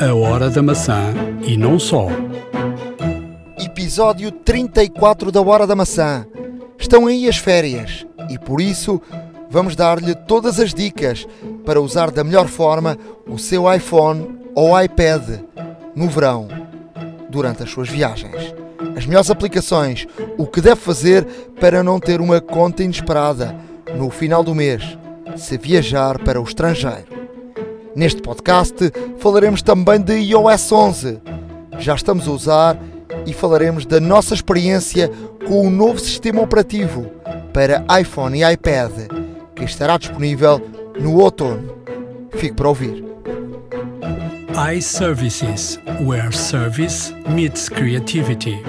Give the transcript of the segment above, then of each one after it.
A Hora da Maçã e não só. Episódio 34 da Hora da Maçã. Estão aí as férias e por isso vamos dar-lhe todas as dicas para usar da melhor forma o seu iPhone ou iPad no verão, durante as suas viagens. As melhores aplicações, o que deve fazer para não ter uma conta inesperada no final do mês, se viajar para o estrangeiro. Neste podcast falaremos também de iOS 11. Já estamos a usar e falaremos da nossa experiência com o novo sistema operativo para iPhone e iPad, que estará disponível no outono. Fique para ouvir. iServices, where service meets creativity.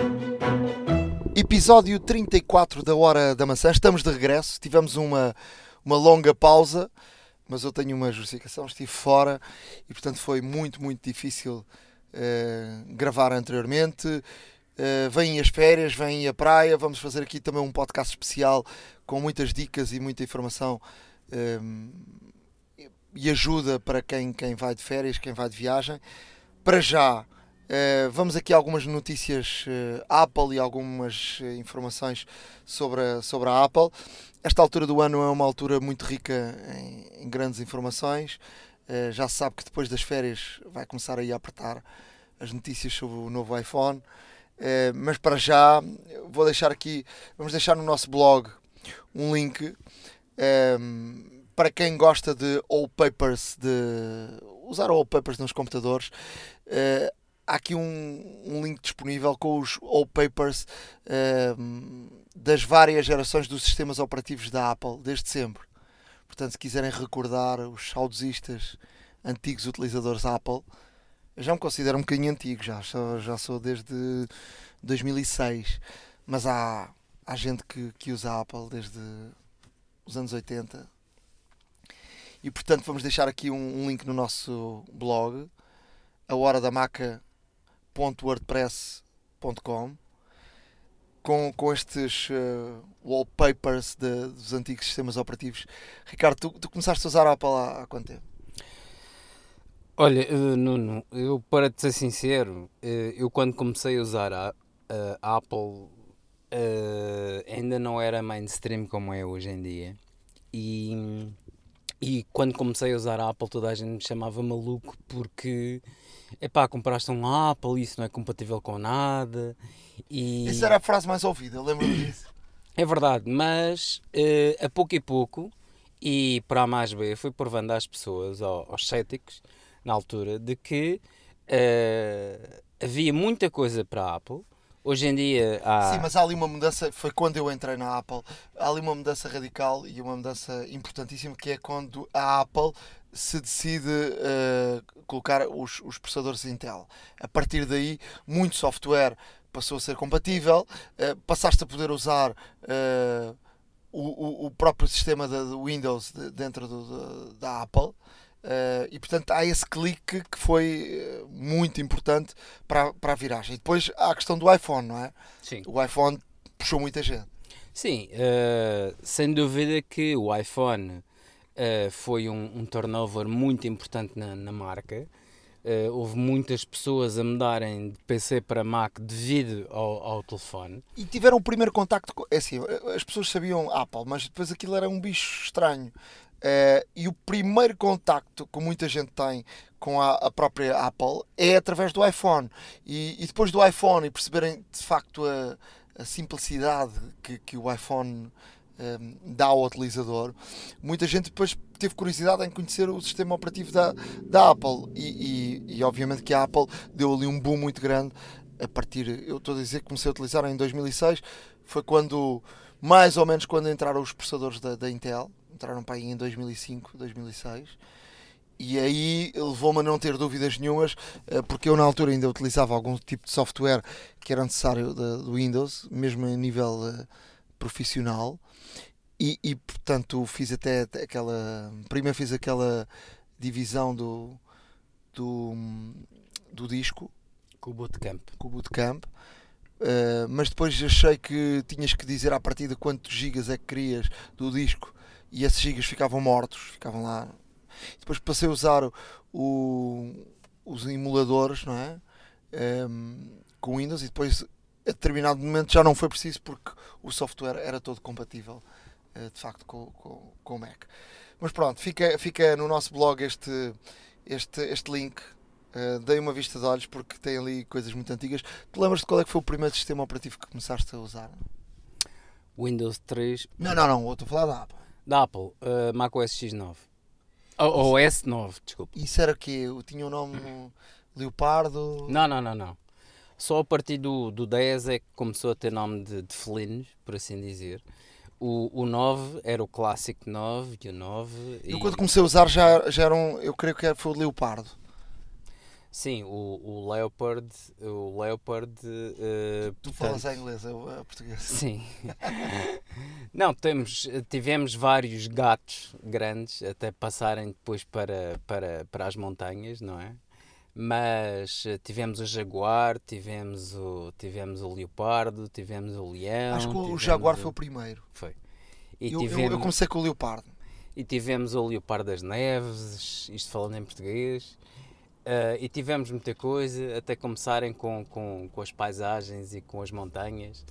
Episódio 34 da Hora da Maçã. Estamos de regresso. Tivemos uma, uma longa pausa, mas eu tenho uma justificação. Estive fora e, portanto, foi muito, muito difícil eh, gravar anteriormente. Uh, vêm as férias, vem a praia. Vamos fazer aqui também um podcast especial com muitas dicas e muita informação um, e ajuda para quem, quem vai de férias, quem vai de viagem. Para já, uh, vamos aqui algumas notícias uh, Apple e algumas uh, informações sobre a, sobre a Apple. Esta altura do ano é uma altura muito rica em, em grandes informações. já se sabe que depois das férias vai começar aí a apertar as notícias sobre o novo iPhone. mas para já, vou deixar aqui, vamos deixar no nosso blog um link um, para quem gosta de wallpapers, de usar wallpapers nos computadores. Uh, há aqui um, um, link disponível com os wallpapers um, das várias gerações dos sistemas operativos da Apple, desde sempre. Portanto, se quiserem recordar os saudosistas antigos utilizadores Apple, eu já me considero um bocadinho antigo, já já sou desde 2006, mas há, há gente que, que usa a Apple desde os anos 80. E portanto vamos deixar aqui um, um link no nosso blog, a hora da maca.wordpress.com com, com estes uh, wallpapers de, dos antigos sistemas operativos. Ricardo, tu, tu começaste a usar a Apple há, há quanto tempo? Olha, uh, Nuno, eu para te ser sincero, uh, eu quando comecei a usar a, a Apple ainda não era mainstream como é hoje em dia. E, e quando comecei a usar a Apple, toda a gente me chamava maluco porque epá, compraste um Apple e isso não é compatível com nada. E... Isso era a frase mais ouvida, lembro-me disso. É verdade, mas uh, a pouco e pouco, e para A mais B, fui provando às pessoas, aos, aos céticos, na altura, de que uh, havia muita coisa para a Apple Hoje em dia há. Sim, mas há ali uma mudança. Foi quando eu entrei na Apple. Há ali uma mudança radical e uma mudança importantíssima que é quando a Apple se decide uh, colocar os, os processadores Intel. A partir daí, muito software passou a ser compatível, uh, passaste a poder usar uh, o, o, próprio sistema do Windows de, dentro do, de, da Apple. Uh, e portanto há esse clique que foi muito importante para, para a viragem. E depois há a questão do iPhone, não é? Sim. O iPhone puxou muita gente. Sim, sem dúvida que o iPhone uh, foi um, um, turnover muito importante na, na marca. houve muitas pessoas a mudarem de PC para Mac devido ao, ao telefone. E tiveram o primeiro contacto com. É assim, as pessoas sabiam Apple, mas depois aquilo era um bicho estranho. Uh, e o primeiro contacto que muita gente tem com a, a própria Apple é através do iPhone. E, e, depois do iPhone e perceberem de facto a, a simplicidade que, que o iPhone um, ehm, dá ao utilizador, muita gente depois teve curiosidade em conhecer o sistema operativo da, da Apple. E, e, e obviamente que a Apple deu ali um boom muito grande a partir, eu estou a dizer que comecei a utilizar em 2006, foi quando, mais ou menos quando entraram os processadores da, da Intel, entraram para aí em 2005, 2006. E aí levou-me a não ter dúvidas nenhumas, eh, porque eu na altura ainda utilizava algum tipo de software que era necessário do Windows, mesmo a nível eh, profissional. E, e, portanto fiz até aquela. Primeiro fiz aquela divisão do, do, do disco. Com o bootcamp. Com o bootcamp. Uh, mas depois achei que tinhas que dizer à partida quantos gigas é que querias do disco e esses gigas ficavam mortos, ficavam lá. Depois passei a usar o, o os emuladores, não é? Um, com Windows e depois a determinado momento já não foi preciso porque o software era todo compatível uh, de facto com, com, com o Mac. Mas pronto, fica, fica no nosso blog este, este, este link. Uh, dei uma vista de olhos porque tem ali coisas muito antigas. Tu lembras de qual é que foi o primeiro sistema operativo que começaste a usar? Windows 3. Não, não, não, estou a falar da Apple. Da Apple, uh, Mac OS X9. Ou S9, desculpa. Isso era que tinha o nome Leopardo? Não, não, não, não. Só a partir do, do 10 é que começou a ter nome de, de felinos, por assim dizer. O, o 9 era o clássico 9 e o 9. Eu e... quando comecei a usar já, já eram. Eu creio que foi o Leopardo. Sim, o, o Leopard. O Leopard. Uh, tu portanto... falas em inglês, eu a português. Sim. Não, temos, tivemos vários gatos grandes até passarem depois para, para, para as montanhas, não é? Mas eh, tivemos o Jaguar, tivemos o, tivemos o Leopardo, tivemos o Leão. Acho que o Jaguar o... foi o primeiro. Foi. E eu, tivemos... eu comecei com o Leopardo. E tivemos o Leopardo das Neves, isto falando em português. Uh, e tivemos muita coisa, até começarem com, com, com as paisagens e com as montanhas,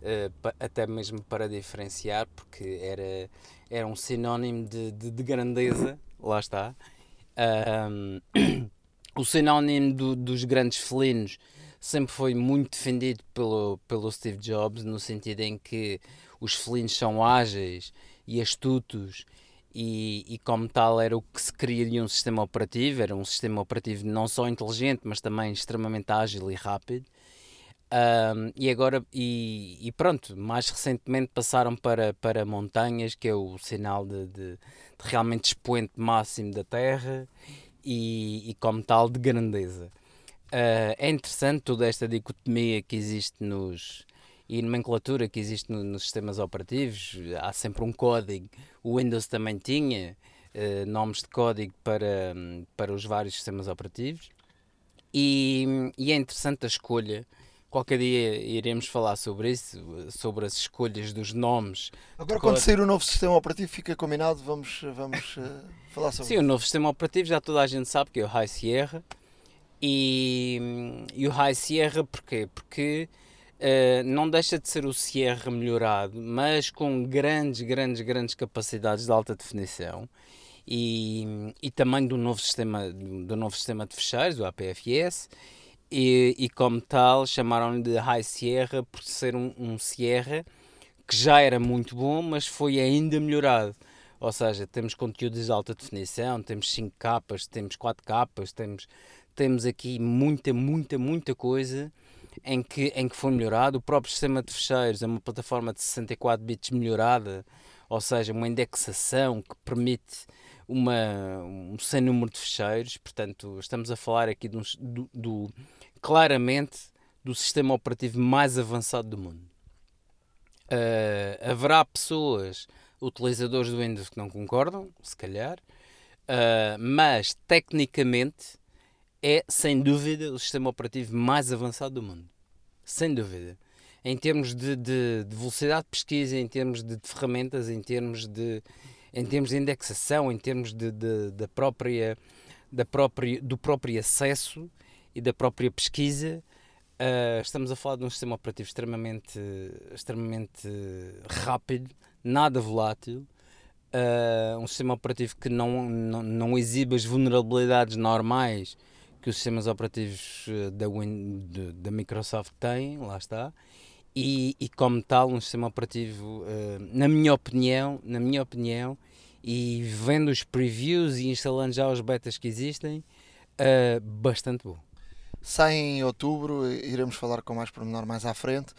uh, pa, até mesmo para diferenciar, porque era, era um sinónimo de, de, de grandeza, lá está. Uh, o sinónimo do, dos grandes felinos sempre foi muito defendido pelo, pelo Steve Jobs, no sentido em que os felinos são ágeis e astutos e, e, como tal era o que se queria de um sistema operativo, era um sistema operativo não só inteligente, mas também extremamente ágil e rápido. Um, e agora, e, e, pronto, mais recentemente passaram para, para montanhas, que é o sinal de, de, de realmente expoente máximo da Terra e, e como tal de grandeza. Uh, é interessante toda esta dicotomia que existe nos, e nomenclatura que existe no, nos sistemas operativos. Há sempre um código. O Windows também tinha uh, nomes de código para, para os vários sistemas operativos. E, e, é interessante a escolha. Qualquer dia iremos falar sobre isso, sobre as escolhas dos nomes. Agora, quando sair o novo sistema operativo, fica combinado, vamos, vamos uh, falar sobre Sim, isso. o novo sistema operativo já toda a gente sabe que é o High Sierra. E, e o High Sierra porquê? Porque Uh, não deixa de ser o Sierra melhorado, mas com grandes, grandes, grandes capacidades de alta definição e, e também do novo sistema, do novo sistema de fecheiros, o APFS, e, e como tal chamaram-lhe de High Sierra por ser um, um Sierra que já era muito bom, mas foi ainda melhorado. Ou seja, temos conteúdos de alta definição, temos 5 capas, temos 4 capas, temos, temos aqui muita, muita, muita coisa em que, em que foi melhorado. O próprio sistema de fecheiros é uma plataforma de 64 bits melhorada, ou seja, uma indexação que permite uma, um sem número de fecheiros. Portanto, estamos a falar aqui do, do, do claramente do sistema operativo mais avançado do mundo. Uh, haverá pessoas, utilizadores do Windows, que não concordam, se calhar, uh, mas tecnicamente é, sem dúvida, o sistema operativo mais avançado do mundo. Sem dúvida. Em termos de, de, de velocidade de pesquisa, em termos de, de, ferramentas, em termos de, em termos de indexação, em termos de, da própria, da própria, do próprio acesso e da própria pesquisa, uh, estamos a falar de um sistema operativo extremamente, extremamente rápido, nada volátil, uh, um sistema operativo que não, não, não exibe as vulnerabilidades normais que os sistemas operativos eh, da, Win, de, da Microsoft têm, lá está, e, e como tal um sistema operativo, uh, na minha opinião, na minha opinião, e vendo os previews e instalando já os betas que existem, uh, bastante bom. Sai em outubro, iremos falar com mais pormenor mais à frente.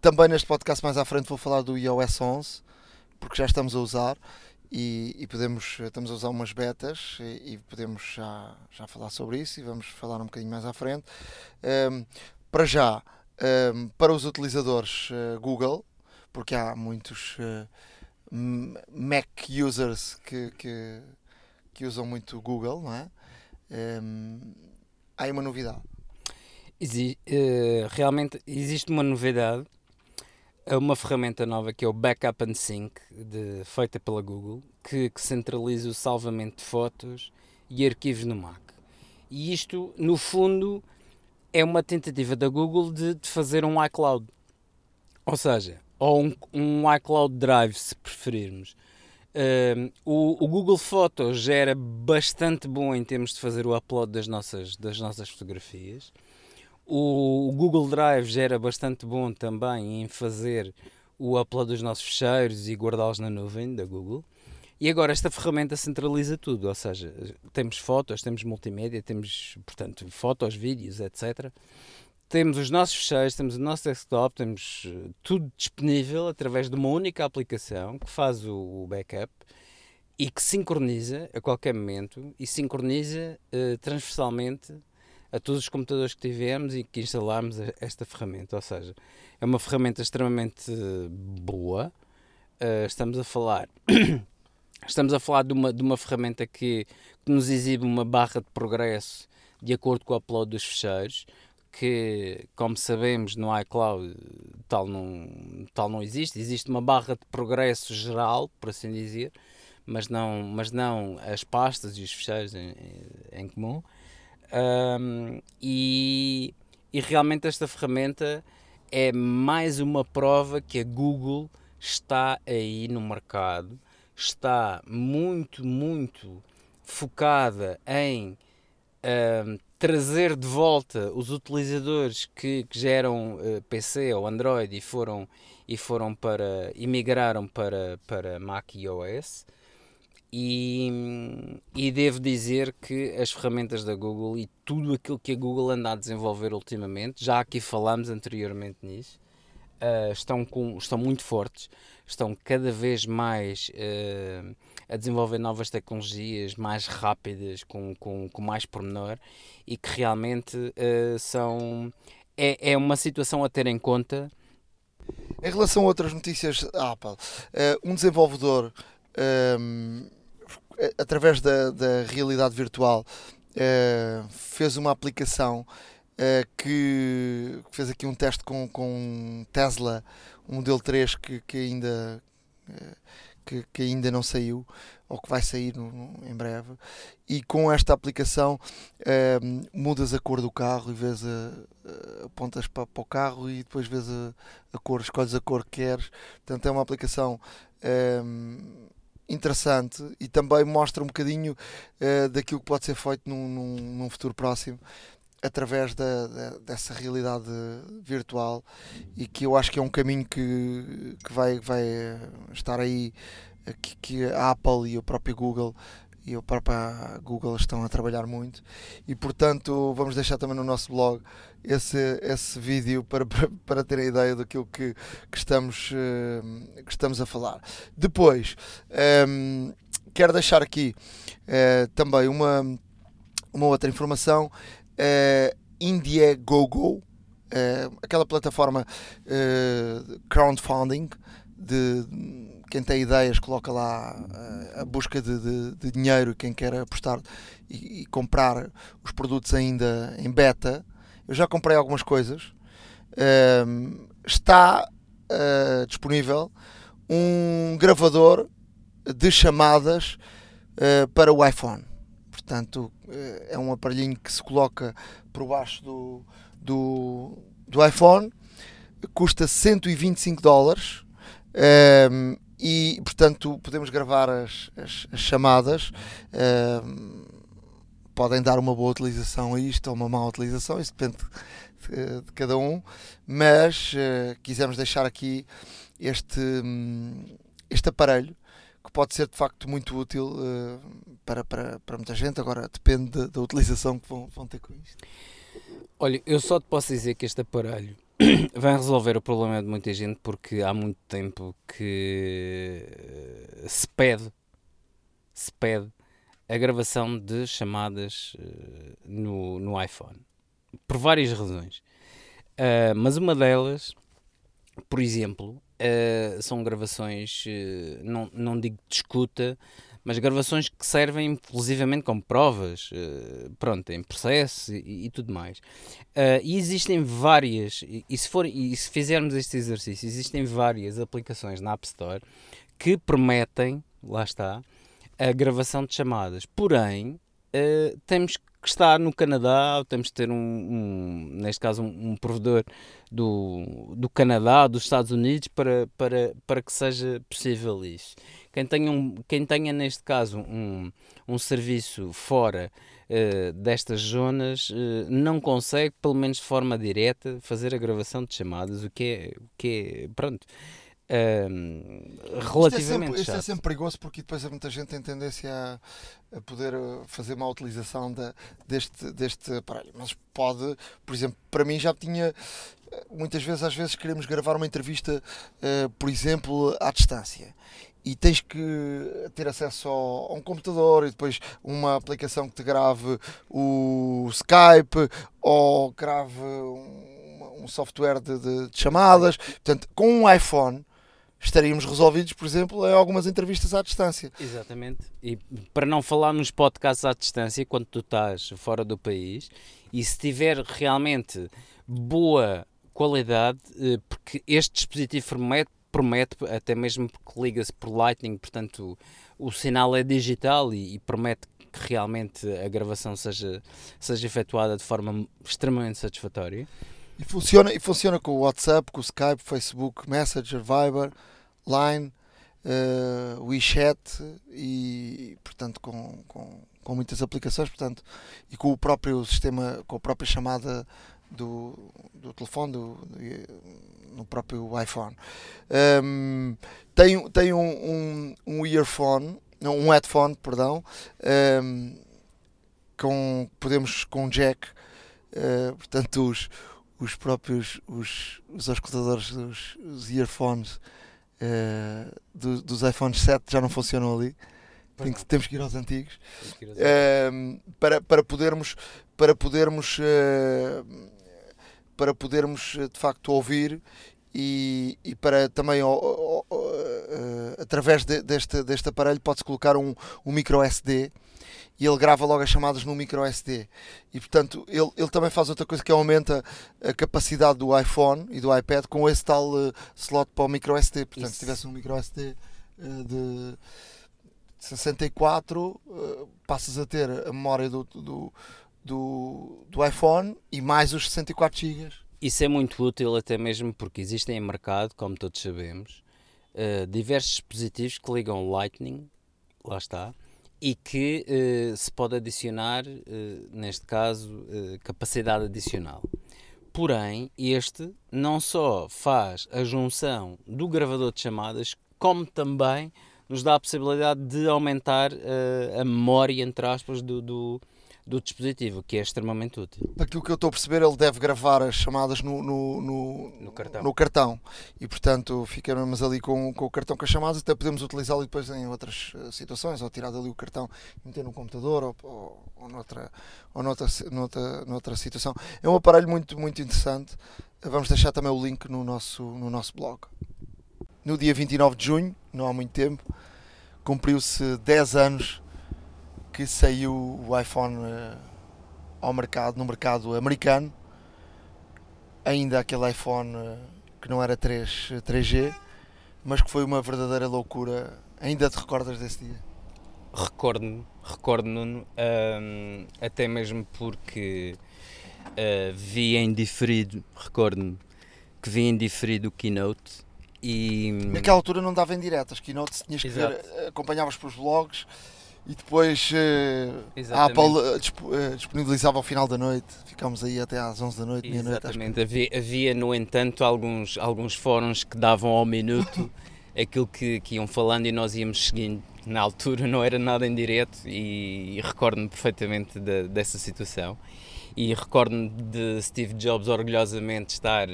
Também neste podcast mais à frente vou falar do iOS 11, porque já estamos a usar e, e, podemos, estamos a usar umas betas e, e, podemos já, já falar sobre isso e vamos falar um bocadinho mais à frente. Um, para já, um, para os utilizadores uh, Google, porque há muitos uh, Mac users que, que, que, usam muito Google, não é? Um, há aí uma novidade. Exi uh, realmente existe uma novidade é uma ferramenta nova que é o Backup and Sync, de, feita pela Google, que, que, centraliza o salvamento de fotos e arquivos no Mac. E isto, no fundo, é uma tentativa da Google de, de fazer um iCloud. Ou seja, ou um, um iCloud Drive, se preferirmos. O, o, Google Fotos já era bastante bom em termos de fazer o upload das nossas, das nossas fotografias. O, o Google Drive já era bastante bom também em fazer o upload dos nossos ficheiros e guardá-los na nuvem da Google. E agora esta ferramenta centraliza tudo, ou seja, temos fotos, temos multimédia, temos, portanto, fotos, vídeos, etc. Temos os nossos ficheiros, temos o nosso desktop, temos eh, tudo disponível através de uma única aplicação que faz o backup e que sincroniza a qualquer momento e sincroniza uh, transversalmente a todos os computadores que tivemos e que instalarmos esta ferramenta. Ou seja, é uma ferramenta extremamente boa. Uh, estamos a falar Estamos a falar de uma, de uma ferramenta que, que nos exibe uma barra de progresso de acordo com o upload dos ficheiros, que, como sabemos, no iCloud tal não, tal não existe. Existe uma barra de progresso geral, por assim dizer, mas não, mas não as pastas e os ficheiros em, em comum. Um, e, e realmente esta ferramenta é mais uma prova que a Google está aí no mercado está muito, muito focada em uh, trazer de volta os utilizadores que, que já eram uh, PC ou Android e foram, e foram para e migraram para, para Mac e OS. E, e devo dizer que as ferramentas da Google e tudo aquilo que a Google anda a desenvolver ultimamente, já aqui falámos anteriormente nisso, uh, estão, com, estão muito fortes estão cada vez mais uh, a desenvolver novas tecnologias mais rápidas, com, com, com mais pormenor e que realmente uh, são. É, é uma situação a ter em conta. Em relação a outras notícias da Apple, uh, um desenvolvedor, um, ehm, através da, da realidade virtual, fez uma aplicação que fez aqui um teste com, com Tesla, um modelo 3 que, que ainda eh, que, que, ainda não saiu ou que vai sair no, no, em breve. E com esta aplicação eh, mudas a cor do carro e vês a, a apontas para, para, o carro e depois vês a, a, cor, escolhes a cor que queres. Portanto é uma aplicação eh, interessante e também mostra um bocadinho daquilo que pode ser feito num, num, num futuro próximo através da, da, dessa realidade virtual e que eu acho que é um caminho que, que vai, vai estar aí que, que a Apple e o próprio Google e a própria Google estão a trabalhar muito e portanto vamos deixar também no nosso blog esse, esse vídeo para, para, para terem ideia daquilo que, que, estamos, eh, que estamos a falar. Depois um, ehm, quero deixar aqui uh, também uma, uma outra informação uh, Indiegogo, uh, aquela plataforma uh, crowdfunding de quem tem ideias coloca lá uh, a busca de, de, de, dinheiro quem quer apostar e, e, comprar os produtos ainda em beta. Eu já comprei algumas coisas. Uh, está uh, disponível um gravador de chamadas para o iPhone. Portanto, eh, é um aparelhinho que se coloca por baixo do, do, do iPhone, custa 125 dólares um, ehm, e, portanto, podemos gravar as, as, as chamadas. Um, ehm, podem dar uma boa utilização a isto ou uma má utilização, isso depende de, de cada um, mas uh, quisemos deixar aqui este, um, este aparelho que pode ser de facto muito útil uh, para, para, para muita gente. Agora depende da, da utilização que vão, vão ter com isto. Olha, eu só te posso dizer que este aparelho vai resolver o problema de muita gente porque há muito tempo que uh, se pede, se pede a gravação de chamadas uh, no, no iPhone. Por várias razões. mas uma delas, por exemplo, Uh, são gravações, uh, não, não digo de escuta, mas gravações que servem inclusivamente como provas, uh, pronto, em processo e, e tudo mais. e existem várias, e, e, se for, e se fizermos este exercício, existem várias aplicações na App Store que prometem, lá está, a gravação de chamadas. Porém, temos que que está no Canadá, temos de ter um, um neste caso, um, um, provedor do, do Canadá, dos Estados Unidos, para, para, para que seja possível isso. Quem tenha, um, quem tenha neste caso, um, um serviço fora uh, destas zonas, uh, não consegue, pelo menos de forma direta, fazer a gravação de chamadas, o que é, o que é pronto relativamente isto é, sempre, isto é sempre perigoso porque depois há muita gente tem tendência a, a poder uh, fazer uma utilização da, deste, deste aparelho. Mas pode, por exemplo, para mim já tinha. Uh, muitas vezes, às vezes, queremos gravar uma entrevista, uh, por exemplo, à distância e tens que ter acesso ao, a um computador e depois uma aplicação que te grave o Skype ou grave um, um software de, de, de, chamadas. Portanto, com um iPhone estaríamos resolvidos, por exemplo, em algumas entrevistas à distância. Exatamente. E para não falar nos podcasts à distância, quando tu estás fora do país, e se tiver realmente boa qualidade, eh, porque este dispositivo promete, promete até mesmo porque liga-se por Lightning, portanto o, o sinal é digital e, e promete que realmente a gravação seja, seja efetuada de forma extremamente satisfatória. E funciona, e funciona com o WhatsApp, com o Skype, Facebook, Messenger, Viber, Line, uh, WeChat e, portanto, com, com, com muitas aplicações, portanto, e com o próprio sistema, com a própria chamada do, do telefone, do, do, no próprio iPhone. Um, ehm, tem tem um, um, um earphone, um headphone, perdão, um, ehm, com, podemos com jack, uh, portanto, os os próprios os, os auscultadores, os, os earphones uh, do, dos iPhones 7 já não funcionam ali. Tem que, temos que ir aos antigos. Ir aos uh, para, para podermos para podermos uh, para podermos de facto ouvir e, e para também através de, deste, deste aparelho pode-se colocar um, um micro SD e ele grava logo as chamadas no micro SD. E portanto, ele, ele também faz outra coisa que aumenta a capacidade do iPhone e do iPad com esse tal uh, slot para o micro SD. Portanto, Isso. se tivesse um micro SD uh, eh, de 64, uh, eh, passas a ter a memória do, do, do, do iPhone e mais os 64 GB. Isso é muito útil até mesmo porque existem em mercado, como todos sabemos, diversos dispositivos que ligam Lightning, lá está, e que uh, se pode adicionar, uh, neste caso, uh, capacidade adicional. Porém, este não só faz a junção do gravador de chamadas, como também nos dá a possibilidade de aumentar a memória, entre aspas, do, do do dispositivo, que é extremamente útil. Daquilo que eu estou a perceber, ele deve gravar as chamadas no, no, no, no cartão. no cartão. E portanto ficamos ali com, com o cartão com as chamadas, até podemos utilizá-lo depois em outras eh, situações, ou tirar dali o cartão e meter no computador ou, ou, ou, noutra, ou noutra, noutra, noutra situação. É um aparelho muito, muito interessante. Vamos deixar também o link no nosso, no nosso blog. No dia 29 de junho, não há muito tempo, cumpriu-se 10 anos que saiu o iPhone uh, ao mercado, no mercado americano. Ainda aquele iPhone uh, que não era 3, 3G, mas que foi uma verdadeira loucura. Ainda te recordas desse dia? Recordo-me, recordo Nuno, um, até mesmo porque uh, vi em diferido, recordo-me que vi em diferido o Keynote e... Naquela altura não dava em direto, as Keynotes tinhas que ver, acompanhavas pelos blogs e depois uh, a Apple uh, disponibilizava ao final da noite. Ficámos aí até às 11 da noite, meia-noite. Exatamente. Havia, havia, no entanto, alguns, alguns fóruns que davam ao minuto aquilo que, que iam falando e nós íamos seguindo. Na altura não era nada em direto e, e recordo-me perfeitamente de, dessa situação. E recordo-me de Steve Jobs orgulhosamente estar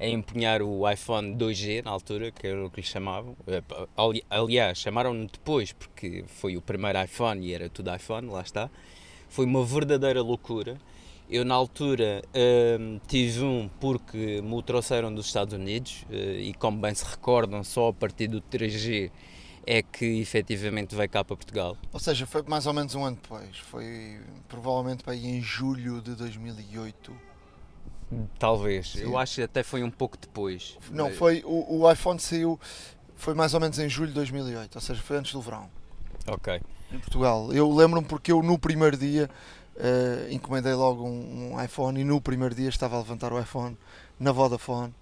a empunhar o iPhone 2G na altura, que era o que lhe chamavam. Eh, aliás, chamaram-no depois, porque foi o primeiro iPhone e era tudo iPhone, lá está. Foi uma verdadeira loucura. Eu, na altura, uh, tive um porque me o trouxeram dos Estados Unidos uh, e, como bem se recordam, só a partir do 3G é que efetivamente veio cá para Portugal. Ou seja, foi mais ou menos um ano depois. Foi provavelmente para aí em julho de 2008 Talvez. Sim. Eu acho que até foi um pouco depois. Não, foi o, o iPhone saiu foi mais ou menos em julho de 2008, ou seja, foi antes do verão. Ok. Em Portugal. Eu lembro-me porque eu no primeiro dia eh, encomendei logo um, um iPhone e no primeiro dia estava a levantar o iPhone na Vodafone,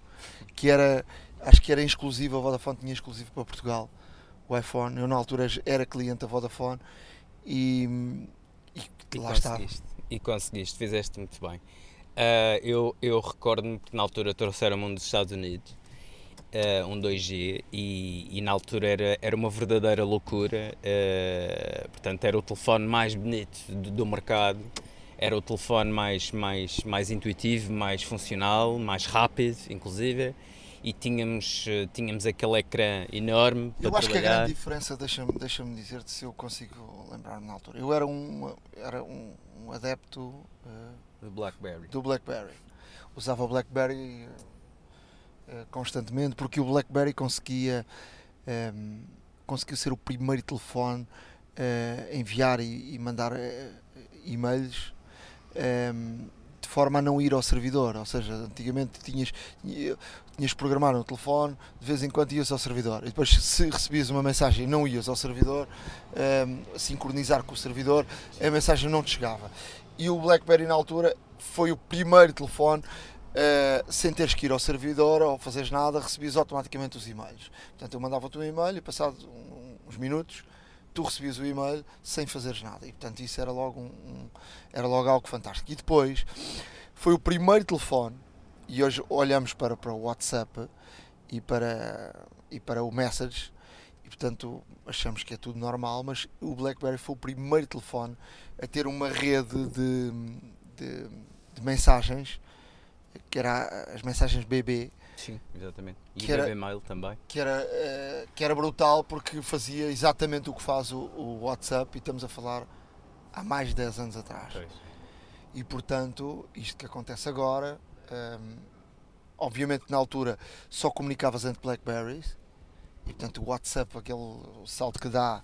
que era, acho que era exclusivo, a Vodafone tinha exclusivo para Portugal o iPhone. Eu na altura era cliente da Vodafone e, e E lá estava. conseguiste. E conseguiste, fizeste muito bem. Ah, eu eu recordo-me que na altura trouxeram-me um dos Estados Unidos, ah, um 2G, e, e na altura era, era uma verdadeira loucura. ah, portanto, era o telefone mais bonito do, do mercado, era o telefone mais, mais, mais intuitivo, mais funcional, mais rápido, inclusive. E tínhamos, tínhamos aquele ecrã enorme Eu acho que a trabalhar. grande diferença, deixa-me deixa dizer-te se eu consigo lembrar-me na altura. Eu era um, era um, um adepto do BlackBerry. do BlackBerry. Usava o BlackBerry eh, eh, constantemente porque o BlackBerry conseguia ehm, conseguiu ser o primeiro telefone eh, a enviar e, e mandar e-mails ehm, de forma a não ir ao servidor. Ou seja, antigamente tinhas, tinhas programar no telefone, de vez em quando ias ao servidor. E depois, se recebias uma mensagem e não ias ao servidor, ehm, sincronizar com o servidor, a mensagem não te chegava. E o BlackBerry na altura foi o primeiro telefone eh, sem teres que ir ao servidor ou fazeres nada, recebias automaticamente os e-mails. Portanto, eu mandava-te um e-mail e passado uns minutos tu recebias o e-mail sem fazeres nada. E portanto isso era logo, um, um- era logo algo fantástico. E depois foi o primeiro telefone, e hoje olhamos para, para o WhatsApp e para, e para o Message, e portanto achamos que é tudo normal, mas o BlackBerry foi o primeiro telefone a ter uma rede de, de, de mensagens, que era as mensagens BB, Sim, exatamente. E Que era- BB Mail também. que era, eh, que era brutal porque fazia exatamente o que faz o, o WhatsApp e estamos a falar há mais de 10 anos atrás. E portanto, isto que acontece agora, ehm, obviamente na altura só comunicavas entre Blackberries e portanto o WhatsApp, aquele salto que dá,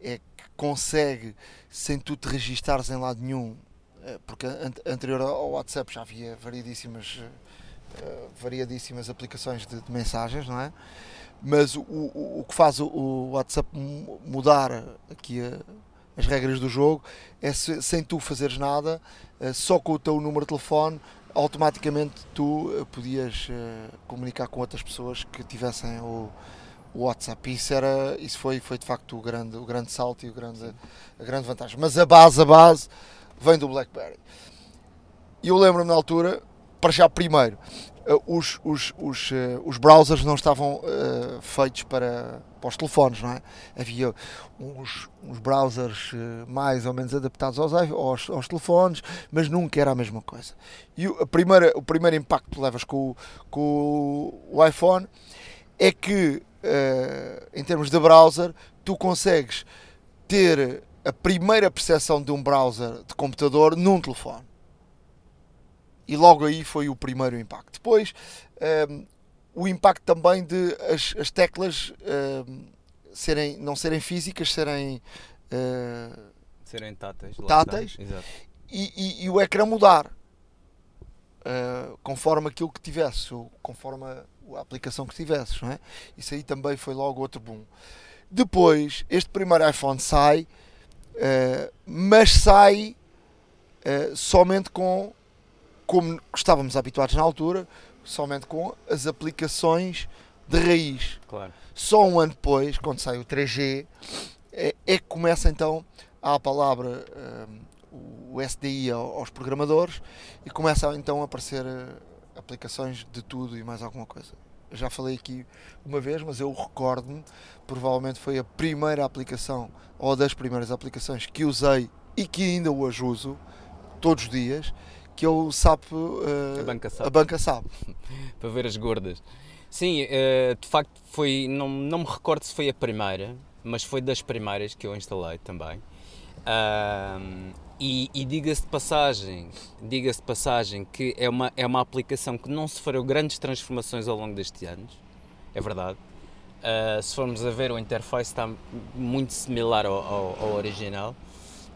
é consegue, sem tu te registares em lado nenhum, eh, porque an- anterior ao WhatsApp já havia variedíssimas, eh, variedíssimas aplicações de, de mensagens, não é? Mas o, o, o que faz o, WhatsApp mu- mudar aqui a- as regras do jogo é se- sem tu fazeres nada, eh, só com o teu número de telefone, automaticamente tu eh, podias eh, comunicar com outras pessoas que tivessem o, o WhatsApp. Isso, era, isso foi, foi de facto o grande, o grande salto e o grande, a grande vantagem. Mas a base, a base, vem do BlackBerry. E eu lembro-me na altura, para já primeiro, eh, os, os, os, eh, os browsers não estavam eh, feitos para, para os telefones, não é? Havia uns, uns browsers mais ou menos adaptados aos, aos, aos telefones, mas nunca era a mesma coisa. E o, a primeira, o primeiro impacto que levas com, o- com o iPhone é que, eh, em termos de browser, tu consegues ter a primeira percepção de um browser de computador num telefone. E logo aí foi o primeiro impacto. Depois, ehm, o impacto também de as, as teclas ehm, serem, não serem físicas, serem eh, Serem táteis. Táteis? e, e- e o ecrã mudar eh, conforme aquilo que tivesse, ou conforme a, a aplicação que tivesses, não é? Isso aí também foi logo outro boom. Depois, este primeiro iPhone sai, eh, mas sai eh, somente com, como estávamos habituados na altura, somente com as aplicações de raiz. Claro. Só um ano depois, quando sai o 3G, é, é que começa então a palavra hum, o SDI ao- aos programadores e começam então a aparecer eh, aplicações de tudo e mais alguma coisa. Já falei aqui uma vez, mas eu recordo-me, provavelmente foi a primeira aplicação ou das primeiras aplicações que usei e que ainda hoje uso todos os dias, que é o SAP, eh, A banca SAP. a banca SAP. para ver as gordas. Sim, eh, de facto foi, não, não me recordo se foi a primeira, mas foi das primeiras que eu instalei também. Ahm, e e diga-se de passagem, diga-se de passagem que é uma, é uma aplicação que não sofreu grandes transformações ao longo destes anos, é verdade. Ah, se formos a ver, o interface está muito similar ao, ao- ao original.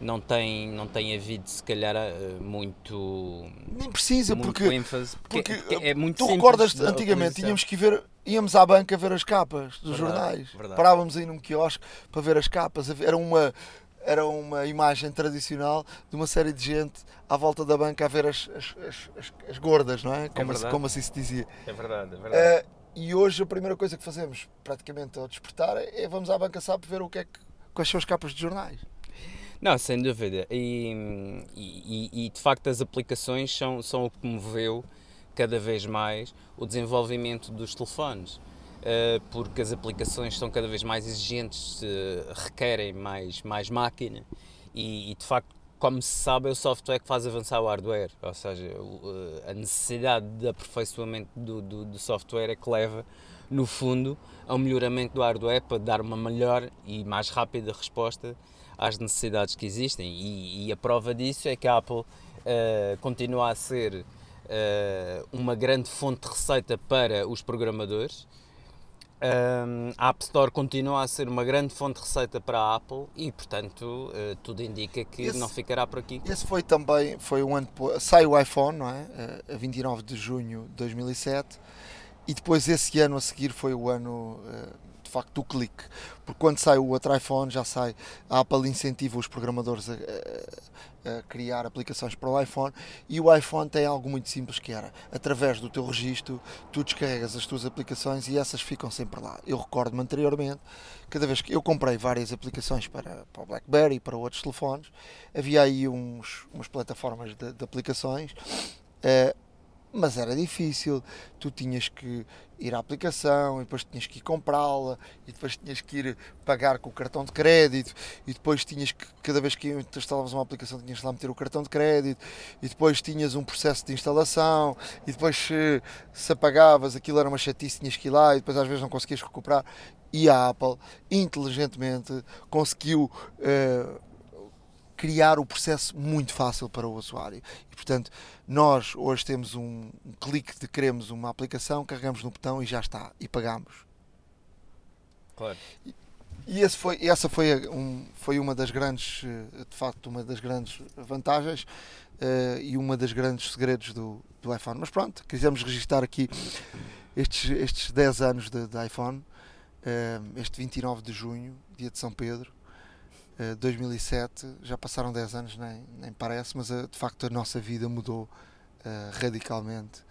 Não tem, não tem havido, se calhar, ah, muito, Nem precisa, muito porque ênfase, porque, Porque, porque é muito tu recordas da antigamente tínhamos que ver, íamos à banca ver as capas dos Verdade, jornais. verdade. Parávamos aí num quiosque para ver as capas. Era uma era uma imagem tradicional de uma série de gente à volta da banca a ver as, as, as, as, as gordas, não é? Como, assim, como assim se dizia. É verdade, é verdade. Uh, e hoje a primeira coisa que fazemos, praticamente ao despertar, é vamos à banca SAP ver o que é que, quais são as capas de jornais. Não, sem dúvida. E, e, e, de facto as aplicações são, são o que moveu cada vez mais o desenvolvimento dos telefones. Uh, porque as aplicações são cada vez mais exigentes, uh, requerem mais, mais máquina. E, e, de facto, como se sabe, é o software que faz avançar o hardware, ou seja, uh, a necessidade de aperfeiçoamento do, do, do, software é que leva, no fundo, ao melhoramento do hardware para dar uma melhor e mais rápida resposta às necessidades que existem. E, e a prova disso é que a Apple continua a ser uma grande fonte de receita para os programadores um, a App Store continua a ser uma grande fonte de receita para a Apple e, portanto, uh, tudo indica que esse, não ficará por aqui. Esse foi também, foi um ano depois, sai o iPhone, não é? Uh, a 29 de junho de 2007 e depois esse ano a seguir foi o ano uh, de facto do clique, porque quando sai o outro iPhone já sai, a Apple incentiva os programadores a, a, a, criar aplicações para o iPhone e o iPhone tem algo muito simples que era, através do teu registro, tu descarregas as tuas aplicações e essas ficam sempre lá. Eu recordo-me anteriormente, cada vez que eu comprei várias aplicações para, para o BlackBerry e para outros telefones, havia aí uns, umas plataformas de, de aplicações uh, mas era difícil. Tu tinhas que ir à aplicação e depois tinhas que ir comprá-la e depois tinhas que ir pagar com o cartão de crédito e depois tinhas que, cada vez que instalavas uma aplicação, tinhas que lá meter o cartão de crédito e depois tinhas um processo de instalação e depois se, se apagavas aquilo era uma chatice, tinhas que ir lá e depois às vezes não conseguias recuperar. E a Apple, inteligentemente, conseguiu. Uh, criar o processo muito fácil para o usuário. E, portanto, nós hoje temos um, um clique de queremos uma aplicação, carregamos no botão e já está, e pagamos. Claro. E, e foi, essa foi, um, foi uma das grandes, eh, de facto, uma das grandes vantagens uh, e uma das grandes segredos do, do iPhone. Mas pronto, quisemos registar aqui estes, estes 10 anos de, de iPhone, uh, este 29 de junho, dia de São Pedro, 2007, eh, já passaram 10 anos, nem, nem parece, mas uh, de facto a nossa vida mudou uh, radicalmente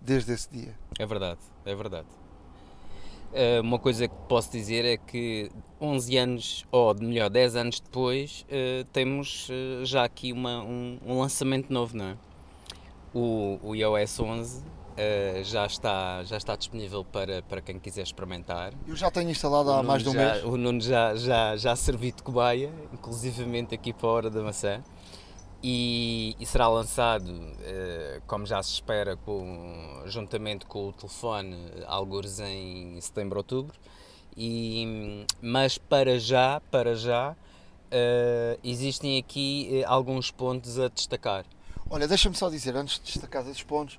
desde esse dia. É verdade, é verdade. Uh, uma coisa que posso dizer é que 11 anos, ou melhor, 10 anos depois, temos já aqui uma, um, um, lançamento novo, não é? O, o iOS 11 Uh, já, está, já está disponível para, para quem quiser experimentar. Eu já tenho instalado há mais de um já, mês. O Nuno já, já, já servi de cobaia, inclusivamente aqui para a Hora da Maçã. E, e será lançado, uh, como já se espera, com, juntamente com o telefone, alguns em setembro, outubro. E, mas para já, para já, uh, existem aqui alguns pontos a destacar. Olha, deixa-me só dizer, antes de destacar esses pontos,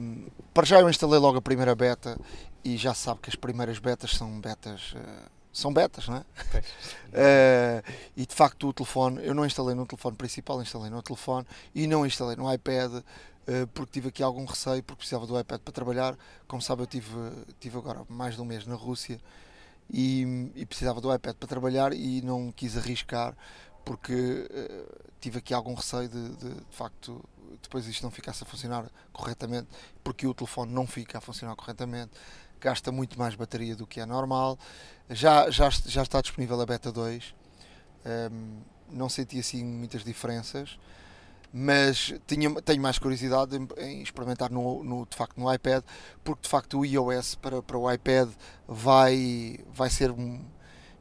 um, para já eu instalei logo a primeira beta e já sabe que as primeiras betas são betas. Uh, são betas, não é? uh, e de facto o telefone, eu não instalei no telefone principal, instalei no telefone e não instalei no iPad uh, porque tive aqui algum receio, porque precisava do iPad para trabalhar. Como sabe, eu tive, tive agora mais de um mês na Rússia e, e precisava do iPad para trabalhar e não quis arriscar porque uh, tive aqui algum receio de, de, de, facto depois isto não ficasse a funcionar corretamente, porque o telefone não fica a funcionar corretamente, gasta muito mais bateria do que é normal. Já, já, já está disponível a beta 2, um, ehm, não senti assim muitas diferenças, mas tinha, tenho mais curiosidade em, em experimentar no, no, de facto no iPad, porque de facto o iOS para, para o iPad vai, vai ser.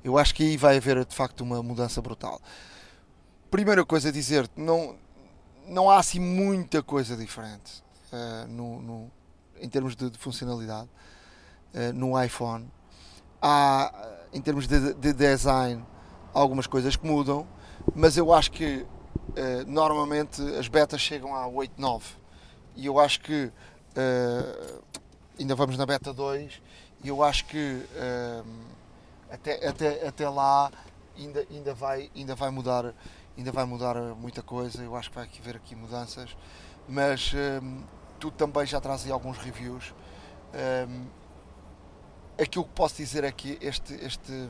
Eu acho que aí vai haver de facto uma mudança brutal primeira coisa a dizer, não, não há assim muita coisa diferente uh, no, no, em termos de, de funcionalidade uh, no iPhone. Há, em termos de, de, design, algumas coisas que mudam, mas eu acho que uh, normalmente as betas chegam a 8, 9 e eu acho que ainda vamos na beta 2 e eu acho que até, até, até lá ainda, ainda, vai, ainda vai mudar ainda vai mudar muita coisa, eu acho que vai haver aqui mudanças, mas um, tu também já traz aí alguns reviews. Um, aquilo que posso dizer é que este, este,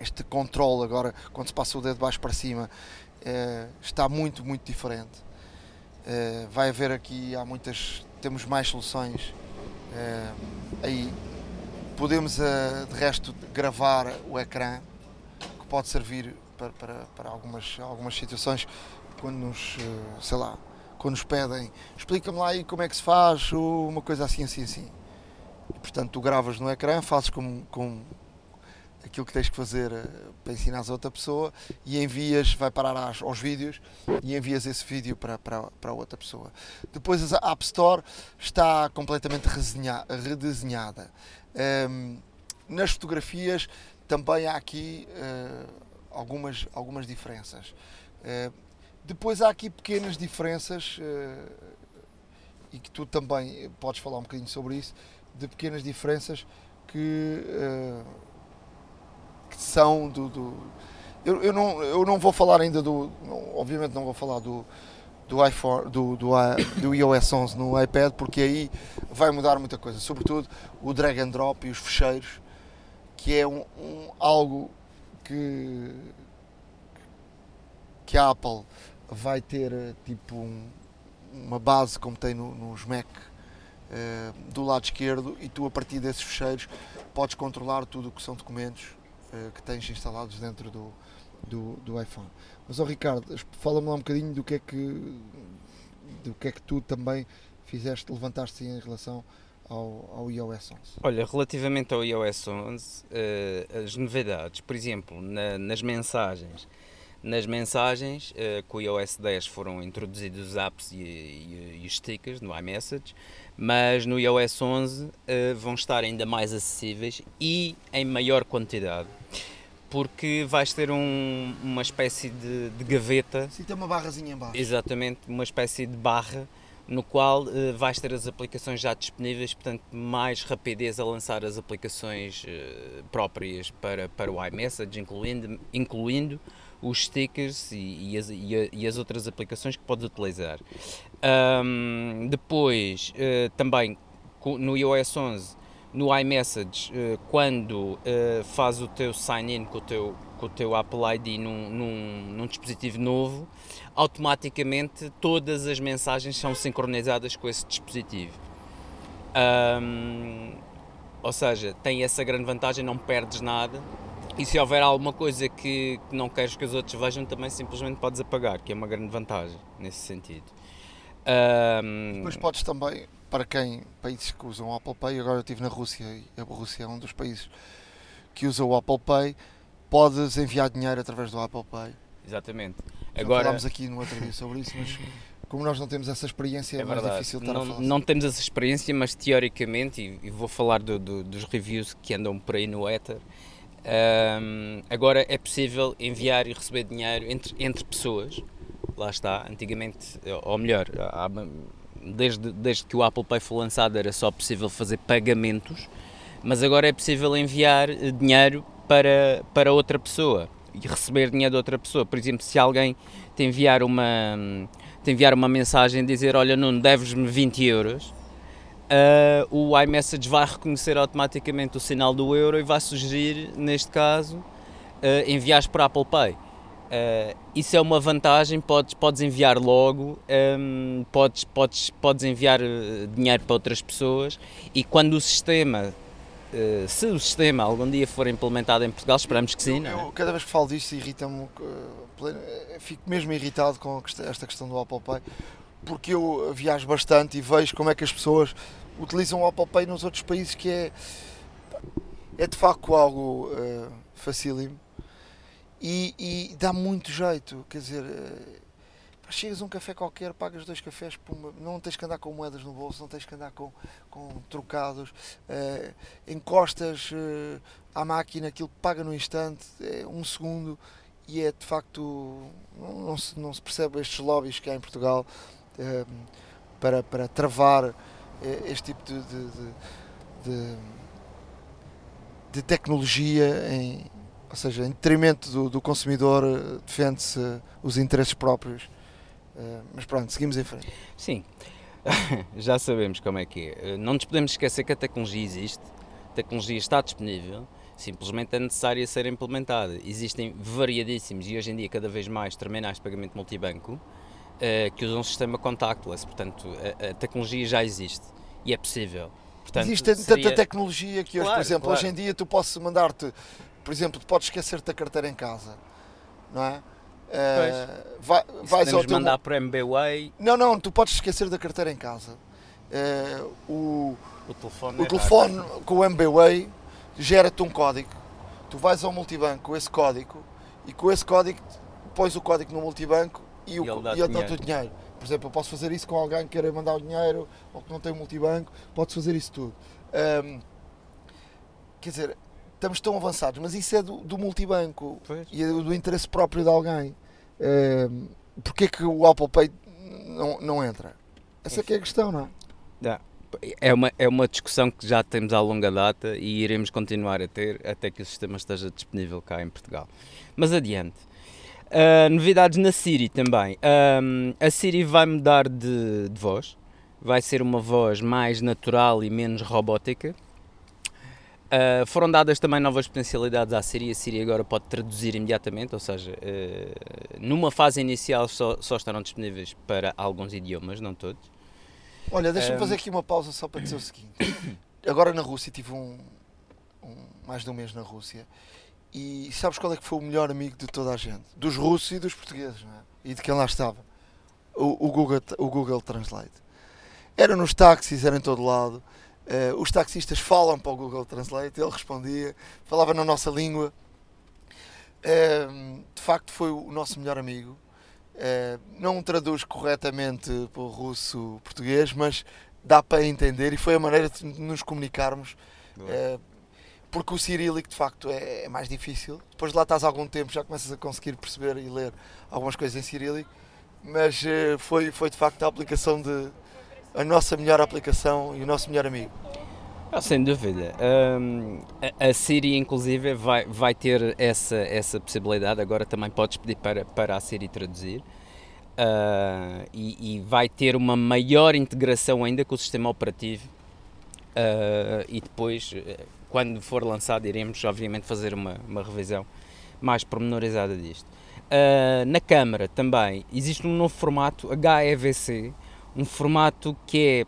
este controle agora, quando se passa o dedo de baixo para cima, está muito, muito diferente. Vai haver aqui, há muitas, temos mais soluções aí. Podemos, de resto, gravar o ecrã, que pode servir para, para, para algumas, algumas situações, quando nos, sei lá, quando nos pedem, explica-me lá aí como é que se faz, uma coisa assim, assim, assim. E, portanto, tu gravas no ecrã, fazes com, com aquilo que tens que fazer eh, para ensinar a outra pessoa e envias, vai parar aos, aos vídeos e envias esse vídeo para, para, para outra pessoa. Depois a App Store está completamente redesenhada. Um, ehm, nas fotografias também há aqui uh, algumas, algumas diferenças. Uh, depois há aqui pequenas diferenças uh, e que tu também podes falar um bocadinho sobre isso de pequenas diferenças que, uh, que são do. do eu, eu, não, eu não vou falar ainda do. Obviamente não vou falar do, do iPhone, do, do, do iOS 11 no iPad, porque aí vai mudar muita coisa, sobretudo o drag and drop e os fecheiros, que é um, um algo que, que a Apple vai ter tipo um, uma base como tem no, nos Mac uh, do lado esquerdo e tu a partir desses fecheiros podes controlar tudo o que são documentos uh, que tens instalados dentro do, do, do iPhone. Mas, oh, Ricardo, fala-me lá um bocadinho do que é que do que é que tu também fizeste, levantaste em relação ao, ao, iOS 11? Olha, relativamente ao iOS 11, uh, eh, as novidades, por exemplo, na, nas mensagens, nas mensagens uh, com o iOS 10 foram introduzidos os apps e, e, e os stickers no iMessage, mas no iOS 11 uh, vão estar ainda mais acessíveis e em maior quantidade. Porque vais ter um, uma espécie de, de gaveta. Sim, tem uma barrazinha embaixo. Exatamente, uma espécie de barra no qual uh, vais ter as aplicações já disponíveis, portanto, mais rapidez a lançar as aplicações uh, próprias para, para o iMessage, incluindo, incluindo os stickers e, e, as, e, a, e, as, outras aplicações que podes utilizar. Um, depois, uh, também no iOS 11, no iMessage, quando faz o teu sign-in com o teu, com o teu Apple ID num, num, num, dispositivo novo, automaticamente todas as mensagens são sincronizadas com esse dispositivo. Um, ou seja, tem essa grande vantagem, não perdes nada e se houver alguma coisa que, que, não queres que os outros vejam, também simplesmente podes apagar, que é uma grande vantagem nesse sentido. Um... Depois podes também, para quem, países que usam o Apple Pay, agora eu estive na Rússia e a Rússia é um dos países que usa o Apple Pay, podes enviar dinheiro através do Apple Pay. Exatamente. Já agora... falámos aqui no outro dia sobre isso, mas como nós não temos essa experiência, é, é mais difícil estar não, a falar. Não temos essa experiência, mas teoricamente, e, e vou falar do, do, dos reviews que andam por aí no Ether, um, agora é possível enviar e receber dinheiro entre, entre pessoas. Lá está, antigamente, ou melhor, há, desde, desde que o Apple Pay foi lançado era só possível fazer pagamentos, mas agora é possível enviar dinheiro para, para outra pessoa e receber dinheiro de outra pessoa. Por exemplo, se alguém te enviar uma, te enviar uma mensagem dizer: Olha, não deves-me 20 euros uh, o iMessage vai reconhecer automaticamente o sinal do euro e vai sugerir, neste caso, uh, enviares para Apple Pay. Uh, isso é uma vantagem, podes, podes enviar logo, um, podes, podes, podes enviar dinheiro para outras pessoas e quando o sistema, se o sistema algum dia for implementado em Portugal, esperamos que sim. Eu, eu, cada vez que falo disto irrita-me, uh, fico mesmo irritado com esta questão do Apple Pay, porque eu viajo bastante e vejo como é que as pessoas utilizam o Apple Pay nos outros países que é, é de facto algo uh, facílimo e, e, dá muito jeito, quer dizer, uh, chegas um café qualquer, pagas dois cafés, puma, não tens que andar com moedas no bolso, não tens que andar com, com trocados, uh, encostas uh, à máquina, aquilo paga no instante, é um segundo e é de facto, não, não, se, não se percebe estes lobbies que há em Portugal para, para travar eh, este tipo de, de, de, de tecnologia, em, ou seja, em detrimento do, do consumidor, eh, defende-se os interesses próprios. Uh, mas pronto, seguimos em frente. Sim, já sabemos como é que é. Não nos podemos esquecer que a tecnologia existe, a tecnologia está disponível Simplesmente é necessária ser implementada. Existem variadíssimos e hoje em dia cada vez mais terminais de pagamento multibanco uh, que usam um sistema contactless. Portanto, a, a, tecnologia já existe e é possível. Portanto, Existe seria... tanta tecnologia que hoje, Claro, por exemplo, claro. hoje em dia tu podes mandar-te, por exemplo, tu podes esquecer-te a carteira em casa, não é? Eh, vai- vais ao teu mandar por MBWay, Não, não, tu podes esquecer da carteira em casa. Eh, o, o telefone. o é telefone com o MBWay gera-te um código. Tu vais ao multibanco com esse código e com esse código pões o código no multibanco e, o, E ele dá-te ele dá-te o dinheiro. dinheiro. Por exemplo, eu posso fazer isso com alguém que queira mandar o dinheiro ou que não tem multibanco, podes fazer isso tudo. Ahm, quer dizer, estamos tão avançados, mas isso é do, do multibanco Pois. e é do interesse próprio de alguém. Ahm, Porquê que o Apple Pay não, não entra? Essa é que é a questão, não é? É uma, é uma discussão que já temos há longa data e iremos continuar a ter até que o sistema esteja disponível cá em Portugal. Mas adiante. Ah, novidades na Siri também. Ahm, a Siri vai mudar de, de voz. Vai ser uma voz mais natural e menos robótica. Ah, foram dadas também novas potencialidades à Siri. A Siri agora pode traduzir imediatamente, ou seja, eh, numa fase inicial só, só estarão disponíveis para alguns idiomas, não todos. Olha, deixa-me Ahm. fazer aqui uma pausa só para dizer o seguinte. Agora na Rússia, tive um, um- mais de um mês na Rússia e sabes qual é que foi o melhor amigo de toda a gente? Dos russos e dos portugueses, não é? E de quem lá estava? O, o Google, o Google Translate. Era nos táxis, era em todo lado. Eh, os taxistas falam para o Google Translate, ele respondia, falava na nossa língua. Ehm, de facto, foi o nosso melhor amigo. Eh, não traduz corretamente para o russo-português, mas dá para entender e foi a maneira de nos comunicarmos. porque o cirílico de facto é, é mais difícil. Depois de lá estás algum tempo, já começas a conseguir perceber e ler algumas coisas em cirílico, mas foi, foi de facto a aplicação de a nossa melhor aplicação e o nosso melhor amigo. Ah, sem dúvida. Hum, a, a Siri, inclusive, vai, vai ter essa, essa possibilidade. Agora também podes pedir para, para a Siri traduzir. Ah, e, e vai ter uma maior integração ainda com o sistema operativo. Ah, e depois, eh, quando for lançado, iremos, obviamente, fazer uma, uma revisão mais pormenorizada disto. Ah, na câmara também existe um novo formato HEVC, um formato que é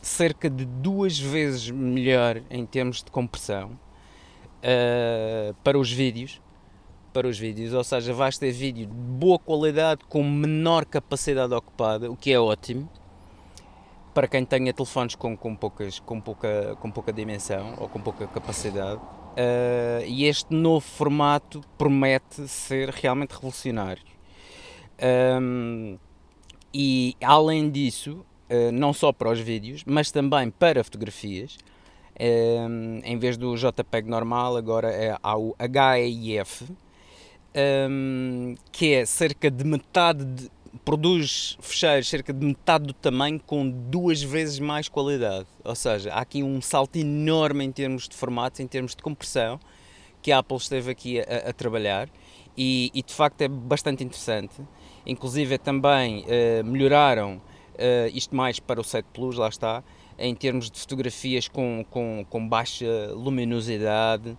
cerca de duas vezes melhor em termos de compressão uh, para os vídeos para os vídeos, ou seja, vais ter vídeo de boa qualidade com menor capacidade ocupada, o que é ótimo para quem tenha telefones com, com, poucas, com, pouca, com pouca dimensão ou com pouca capacidade. Uh, e este novo formato promete ser realmente revolucionário. Um, e além disso, eh, não só para os vídeos, mas também para fotografias. Em, em vez do JPEG normal, agora é, há o HEIF, em, que é cerca de metade, de, produz fecheiros cerca de metade do tamanho com duas vezes mais qualidade. Ou seja, há aqui um salto enorme em termos de formatos, em termos de compressão, que a Apple esteve aqui a, a trabalhar e, e, de facto é bastante interessante. Inclusive também eh, melhoraram Uh, isto mais para o 7 Plus, lá está, em termos de fotografias com, com, com baixa luminosidade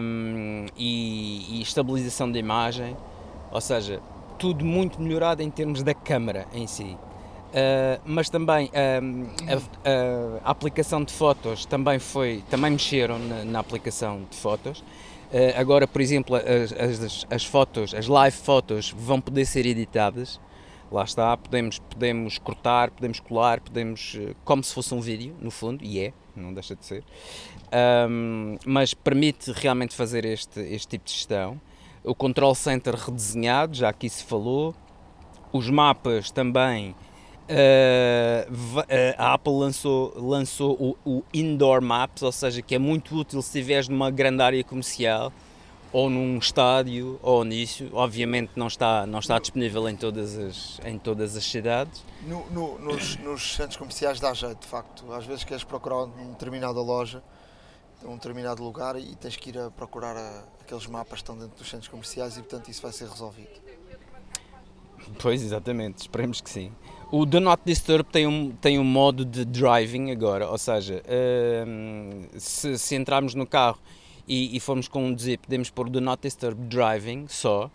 um, e, e, estabilização da imagem, ou seja, tudo muito melhorado em termos da câmara em si. Uh, mas também um, a, a, a, aplicação de fotos também foi, também mexeram na, na aplicação de fotos. Uh, agora, por exemplo, as, as, as fotos, as live fotos vão poder ser editadas. Lá está, podemos, podemos cortar, podemos colar, podemos, como se fosse um vídeo, no fundo, e é, não deixa de ser, um, mas permite realmente fazer este, este tipo de gestão. O Control Center redesenhado, já aqui se falou, os mapas também, uh, a Apple lançou, lançou o, o Indoor Maps, ou seja, que é muito útil se estiveres numa grande área comercial, ou num estádio ou nisso, obviamente não está, não está disponível em todas as, em todas as cidades. No, no, nos, nos, centros comerciais dá jeito, de facto. Às vezes queres procurar uma determinada loja, um determinado lugar e tens que ir a procurar a, aqueles mapas que estão dentro dos centros comerciais e portanto isso vai ser resolvido. Pois, exatamente, esperemos que sim. O Do Not Disturb tem um, tem um modo de driving agora, ou seja, uh, se, se entrarmos no carro e, e formos conduzir, podemos pôr do Not Disturb Driving só.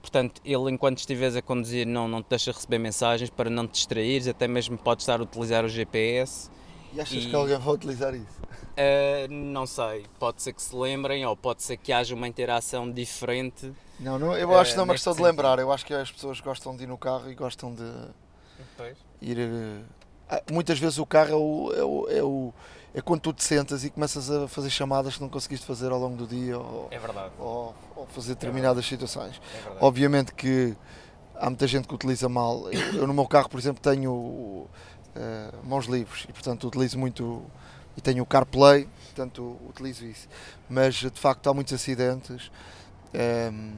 Portanto, ele enquanto estiveres a conduzir não, não te deixa receber mensagens para não te distraires, até mesmo podes estar a utilizar o GPS. E achas E- que alguém vai utilizar isso? Uh, não sei, pode ser que se lembrem ou pode ser que haja uma interação diferente. Não, não eu acho que não é uma questão de lembrar. Eu acho que as pessoas gostam de ir no carro e gostam de ir. eh, ah, Muitas vezes o carro é o, é o, é o- é quando tu te sentas e começas a fazer chamadas que não conseguiste fazer ao longo do dia ou, É ou, ou fazer determinadas situações. é. Obviamente que há muita gente que utiliza mal. Eu, eu no meu carro, por exemplo, tenho eh, mãos livres e, portanto, utilizo muito. E tenho o CarPlay, portanto, utilizo isso. Mas de facto há muitos acidentes ehm,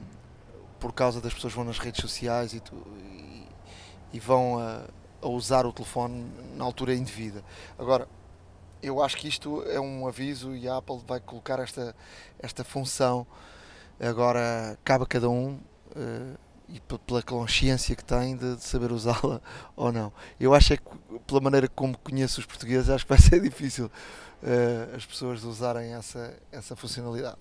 por causa das pessoas que vão nas redes sociais e, tu- e- vão a, a usar o telefone na altura indevida. Agora, eu acho que isto é um aviso e a Apple vai colocar esta, esta função. Agora cabe a cada um eh, e pe- pela consciência que tem de, de saber usá-la ou não. Eu acho é que, pela maneira como conheço os portugueses, acho que vai ser difícil eh, as pessoas usarem essa, essa funcionalidade.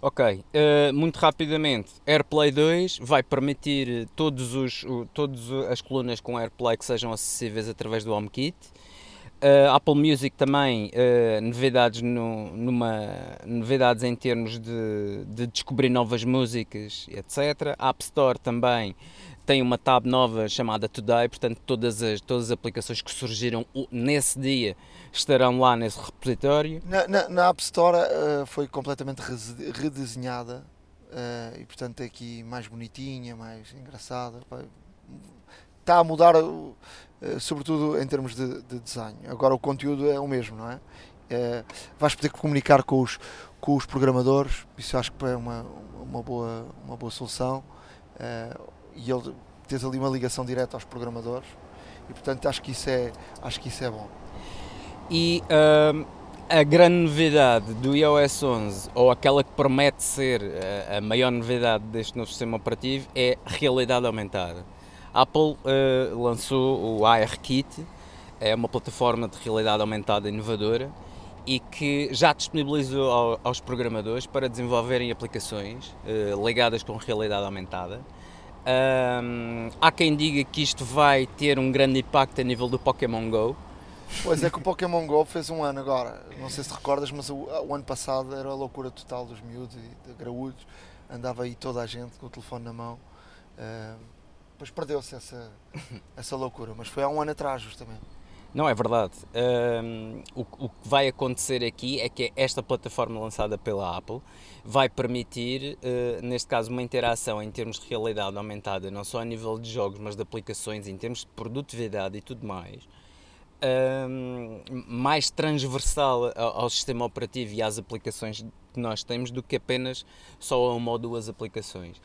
Ok, eh, muito rapidamente, AirPlay 2 vai permitir eh, todos os, todas as colunas com AirPlay que sejam acessíveis através do HomeKit. Eh, Apple Music também, eh, novidades, no, numa, novidades em termos de, de descobrir novas músicas, etc. App Store também tem uma tab nova chamada Today, portanto todas as, todas as aplicações que surgiram nesse dia estarão lá nesse repositório. Na, na, na App Store eh, foi completamente redesenhada eh, e, portanto, é aqui mais bonitinha, mais engraçada. Está a mudar, eh, sobretudo em termos de, de desenho. Agora o conteúdo é o mesmo, não é? Vais poder comunicar com os, com os programadores, isso acho que é uma, uma, boa, uma boa solução. eh, e ele, tens ali uma ligação direta aos programadores e, portanto, acho que isso é, acho que isso é bom. E ahm, a grande novidade do iOS 11, ou aquela que promete ser a, a maior novidade deste novo sistema operativo, é realidade aumentada. A Apple ah, lançou o ARKit, é uma plataforma de realidade aumentada inovadora e que já disponibilizou ao- aos programadores para desenvolverem aplicações ah, ligadas com realidade aumentada. Ahm, há quem diga que isto vai ter um grande impacto a nível do Pokémon Go, Pois é que o Pokémon GO fez um ano agora. Não sei se recordas, mas o, o ano passado era a loucura total dos miúdos e de graúdos. Andava aí toda a gente com o telefone na mão. Ah, Depois perdeu-se essa, essa loucura, mas foi há um ano atrás, justamente. Não, é verdade. Hum, o, o que vai acontecer aqui é que esta plataforma lançada pela Apple vai permitir, eh, neste caso, uma interação em termos de realidade aumentada, não só a nível de jogos, mas de aplicações, em termos de produtividade e tudo mais, hum, mais transversal ao, ao sistema operativo e às aplicações que nós temos do que apenas só a uma ou duas aplicações.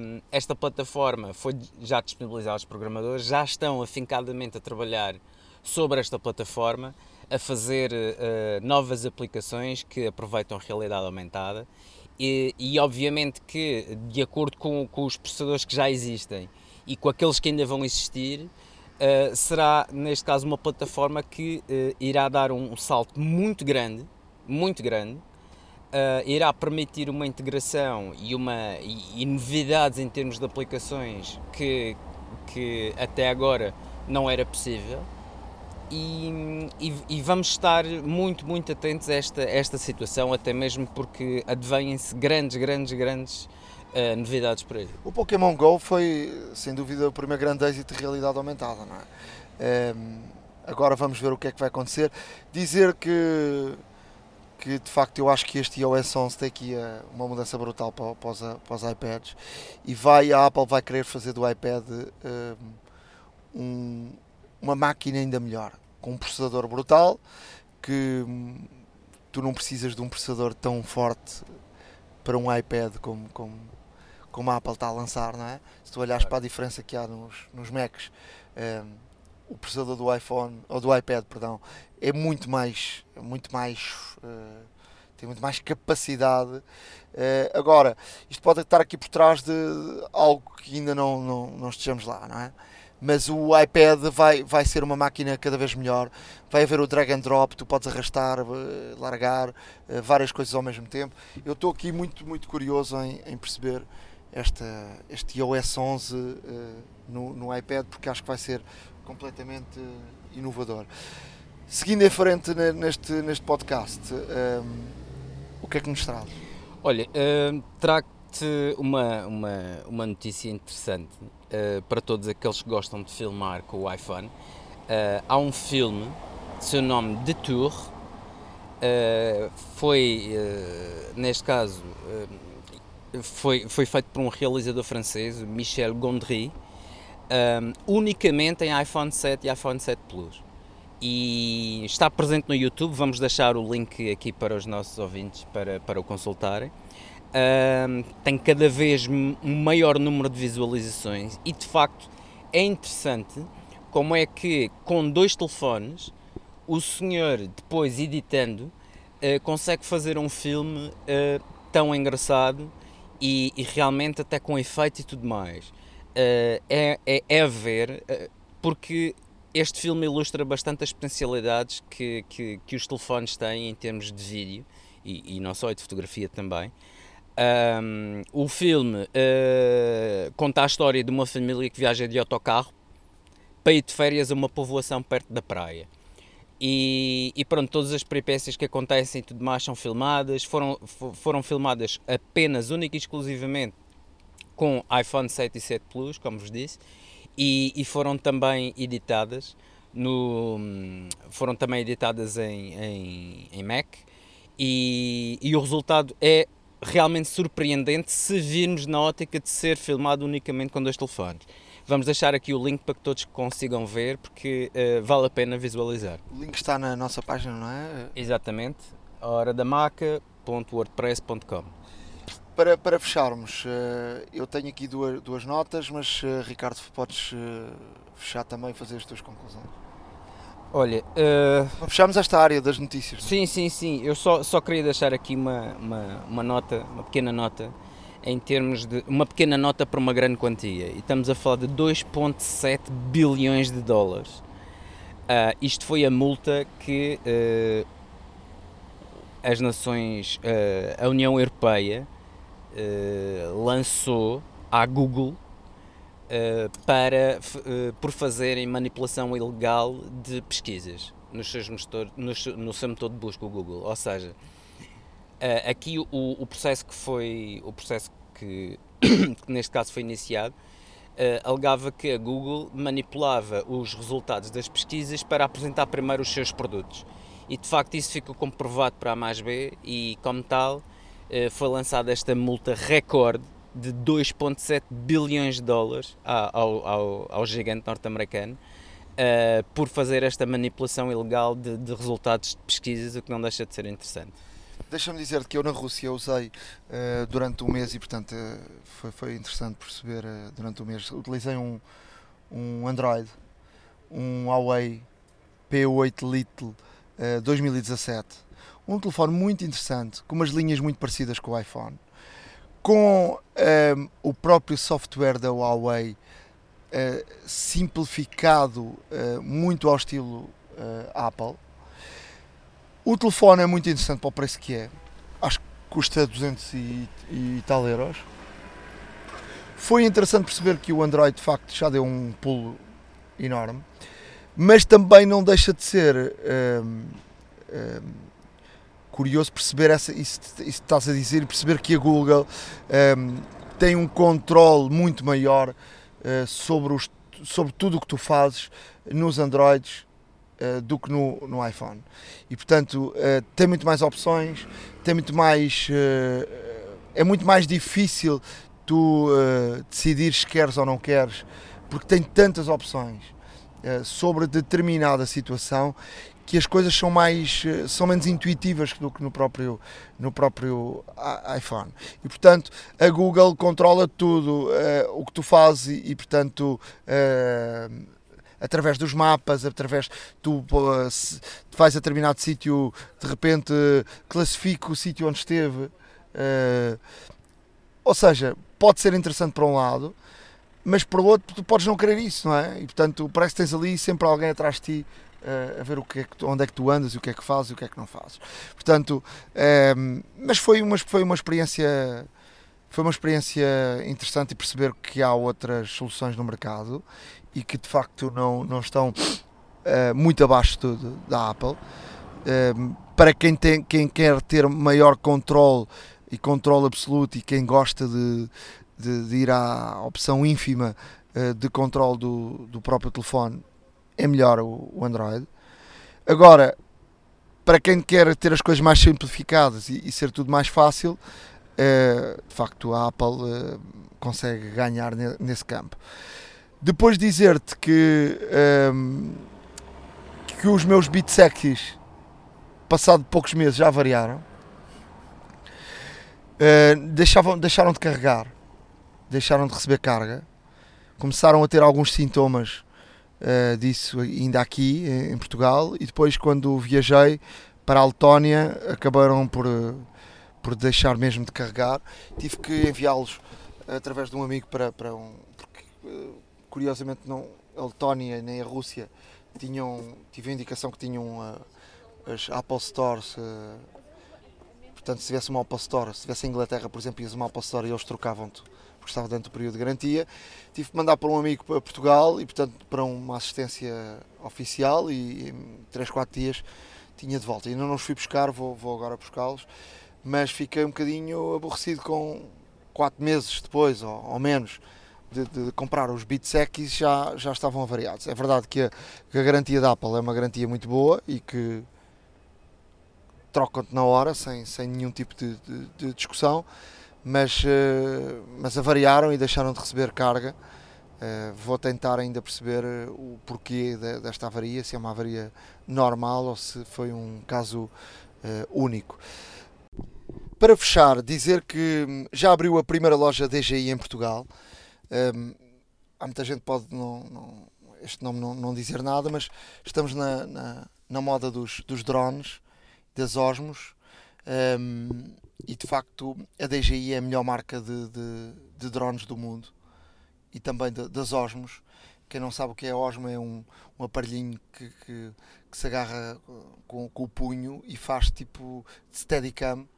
Hum, esta plataforma foi já disponibilizada aos programadores, já estão afincadamente a trabalhar sobre esta plataforma, a fazer eh, novas aplicações que aproveitam a realidade aumentada e, e obviamente que, de acordo com, com os processadores que já existem e com aqueles que ainda vão existir, eh, será, neste caso, uma plataforma que eh, irá dar um salto muito grande, muito grande, irá permitir uma integração e, uma, e, e novidades em termos de aplicações que, que até agora não era possível. E, e- e vamos estar muito, muito atentos a esta, esta situação, até mesmo porque advêm-se grandes, grandes, grandes eh, novidades por aí. O Pokémon GO foi, sem dúvida, o primeiro grande êxito de realidade aumentada, não é? Ehm, agora vamos ver o que é que vai acontecer. Dizer que, que de facto eu acho que este iOS 11 tem aqui eh, uma mudança brutal para, para, os, para os iPads e vai, a Apple vai querer fazer do iPad ehm, um- uma máquina ainda melhor, com um processador brutal que hum, tu não precisas de um processador tão forte para um iPad como, como, como a Apple está a lançar, não é? Se tu olhares para a diferença que há nos, nos Macs, ehm, o processador do iPhone, ou do iPad, perdão, é muito mais, é muito mais, eh, tem muito mais capacidade. Eh, agora, isto pode estar aqui por trás de algo que ainda não, não, não estejamos lá, não é? Mas o iPad vai, vai ser uma máquina cada vez melhor. Vai haver o drag and drop, tu podes arrastar, eh, largar, eh, várias coisas ao mesmo tempo. Eu estou aqui muito, muito curioso em, em perceber esta, este iOS 11 uh, no, no iPad, porque acho que vai ser completamente inovador. Seguindo em frente neste, neste podcast, um, ehm, o que é que nos traz? Olha, uh, trago-te uma, uma, uma notícia interessante uh, para todos aqueles que gostam de filmar com o iPhone. Uh, há um filme, de seu nome Detour, uh, foi, neste caso, foi, foi feito por um realizador francês, Michel Gondry, unicamente em iPhone 7 e iPhone 7 Plus. E está presente no YouTube, vamos deixar o link aqui para os nossos ouvintes para, para o consultarem uh, tem cada vez um maior número de visualizações e de facto é interessante como é que com dois telefones o senhor depois editando uh, consegue fazer um filme uh, tão engraçado e, e, realmente até com efeito e tudo mais. Uh, é, é, é a ver, porque este filme ilustra bastante as potencialidades que, que, que, os telefones têm em termos de vídeo e, e não só, e de fotografia também. Um, o filme uh, conta a história de uma família que viaja de autocarro para ir de férias a uma povoação perto da praia. E, e, pronto, todas as peripécias que acontecem e tudo mais são filmadas, foram, foram filmadas apenas, única e exclusivamente com iPhone 7 e 7 Plus, como vos disse, e, e foram também editadas no, foram também editadas em, em, em Mac e, e o resultado é realmente surpreendente se virmos na ótica de ser filmado unicamente com dois telefones. Vamos deixar aqui o link para que todos consigam ver, porque uh, vale a pena visualizar. O link está na nossa página, não é? Exatamente, horadamaca.wordpress.com para, para fecharmos, uh, eu tenho aqui duas, duas notas, mas uh, Ricardo, podes fechar também e fazer as tuas conclusões. Olha, uh... fechamos esta área das notícias. Não? Sim, sim, sim. Eu só, só queria deixar aqui uma, uma, uma nota, uma pequena nota, em termos de. uma pequena nota para uma grande quantia. E estamos a falar de 2,7 bilhões de dólares. Uh, isto foi a multa que uh, as nações, a União Europeia, lançou à Google uh, para, uh, por fazerem manipulação ilegal de pesquisas nos seus motor, no, no seu motor de busca, o Google. Ou seja, uh, aqui o, o, processo que foi, o processo que, que neste caso foi iniciado, alegava que a Google manipulava os resultados das pesquisas para apresentar primeiro os seus produtos. E de facto isso ficou comprovado para A mais B e como tal foi lançada esta multa recorde de 2,7 bilhões de dólares ao, ao, ao gigante norte-americano uh, por fazer esta manipulação ilegal de, de, resultados de pesquisas, o que não deixa de ser interessante. Deixa-me dizer que eu na Rússia usei uh, durante um mês e, portanto, uh, foi, foi interessante perceber durante um mês. Utilizei um, um Android, um Huawei P8 Lite 2017. Um telefone muito interessante, com umas linhas muito parecidas com o iPhone com um, ehm, o próprio software da Huawei uh, simplificado uh, muito ao estilo uh, Apple. O telefone é muito interessante para o preço que é. Acho que custa 200 e, e tal euros. Foi interessante perceber que o Android de facto já deu um pulo enorme, mas também não deixa de ser um, ehm, um, ehm, curioso perceber essa, isso, isso que estás a dizer e perceber que a Google um, ehm, tem um controle muito maior uh, sobre, os, sobre tudo o que tu fazes nos Androids uh, do que no, no iPhone. E portanto uh, tem muito mais opções, tem muito mais. é muito mais difícil tu decidir se queres ou não queres, porque tem tantas opções sobre determinada situação que as coisas são mais eh, são menos intuitivas do que no próprio no próprio iPhone e portanto a Google controla tudo uh, o que tu fazes e, portanto uh, através dos mapas através tu uh, se vais a determinado sítio de repente classifica o sítio onde esteve ou seja pode ser interessante para um lado mas por outro, tu podes não querer isso, não é? E portanto, parece que tens ali sempre alguém atrás de ti uh, a ver o que é que onde é que tu andas o que é que fazes e o que é que não fazes. Portanto, um, mas foi uma, foi uma experiência. Foi uma experiência interessante e perceber que há outras soluções no mercado e que de facto não, não estão uh, muito abaixo do, da Apple. Uh, para quem, tem, quem quer ter maior controle e controle absoluto e quem gosta de, de, de ir à opção ínfima uh, de controle do, do próprio telefone, é melhor o, o, Android. Agora, para quem quer ter as coisas mais simplificadas e, e ser tudo mais fácil, de facto a Apple consegue ganhar nesse campo. Depois dizer-te que, um, que os meus beatsecs, passado poucos meses, já variaram. Uh, deixavam, deixaram de carregar, deixaram de receber carga, começaram a ter alguns sintomas uh, disso ainda aqui em Portugal e depois quando viajei para a Letónia acabaram por, por deixar mesmo de carregar. Tive que enviá-los através de um amigo para, para um. Porque, curiosamente não, a Letónia nem a Rússia tinham, tive a indicação que tinham uh, as Apple Stores, uh, portanto se tivesse uma Apple Store, se tivesse a Inglaterra por exemplo, ias uma Apple Store e eles trocavam-te porque estava dentro do período de garantia, tive que mandar para um amigo para Portugal e portanto para uma assistência oficial e em 3, 4 dias tinha de volta. Ainda não os fui buscar, vou, vou agora buscá-los, mas fiquei um bocadinho aborrecido com 4 meses depois, ou, ou menos, de, de, comprar os Bitsecs já, já estavam avariados. É verdade que a, que a, garantia da Apple é uma garantia muito boa e que trocam-te na hora, sem, sem nenhum tipo de, de, de discussão, mas, uh, mas avariaram e deixaram de receber carga. Uh, vou tentar ainda perceber eh, o porquê de, desta avaria, se é uma avaria normal ou se foi um caso único. Para fechar, dizer que hum, já abriu a primeira loja DGI em Portugal. Um, há muita gente pode não, não, este nome não, não, dizer nada, mas estamos na, na, na moda dos, dos, drones, das Osmos, um, e de facto a DJI é a melhor marca de, de, de drones do mundo e também de, das Osmos. Quem não sabe o que é Osmo é um, um aparelhinho que, que, que se agarra com, com, o punho e faz tipo steadicam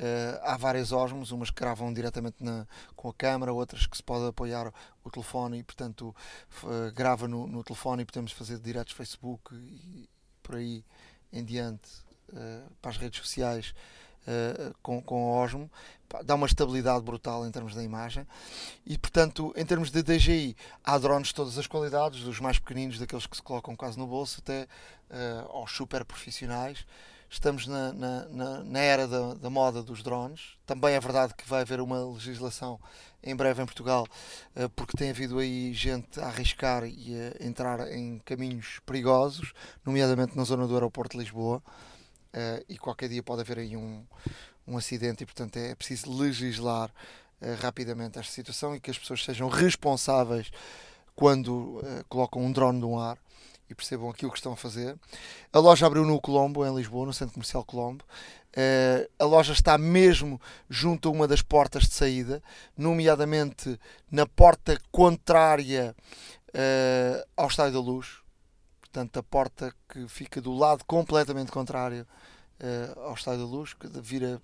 Uh, há várias osmos, umas que gravam diretamente na, com a câmera, outras que se pode apoiar o telefone e, portanto, uh, grava no, no, telefone e podemos fazer diretos Facebook e por aí em diante uh, para as redes sociais com, com a Osmo. Dá uma estabilidade brutal em termos da imagem e, portanto, em termos de DJI, há drones de todas as qualidades, dos mais pequeninos, daqueles que se colocam quase no bolso, até aos super profissionais estamos na, na, na, na era da, da, moda dos drones. Também é verdade que vai haver uma legislação em breve em Portugal, eh, porque tem havido aí gente a arriscar e a entrar em caminhos perigosos, nomeadamente na zona do aeroporto de Lisboa. Eh, e qualquer dia pode haver aí um, um acidente, e portanto é preciso legislar eh, rapidamente esta situação e que as pessoas sejam responsáveis quando colocam um drone no ar e percebam aquilo que estão a fazer. A loja abriu no Colombo, em Lisboa, no Centro Comercial Colombo. Uh, a loja está mesmo junto a uma das portas de saída, nomeadamente na porta contrária uh, ao Estádio da Luz. Portanto, a porta que fica do lado completamente contrário uh, ao Estádio da Luz, que vira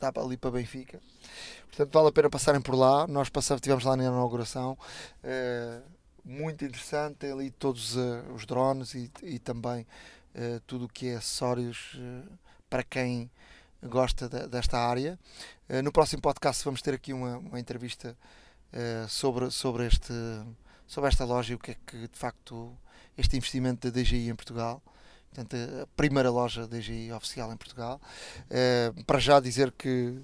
dá ali para Benfica. Portanto, vale a pena passarem por lá. Nós passamos, estivemos lá na inauguração. Uh, muito interessante, tem ali todos uh, os drones e, e também tudo o que é acessórios para quem gosta de, desta área. no próximo podcast vamos ter aqui uma, uma entrevista sobre, sobre, este, sobre esta loja e o que é que de facto este investimento da DGI em Portugal. Portanto, a primeira loja DGI oficial em Portugal. para já dizer que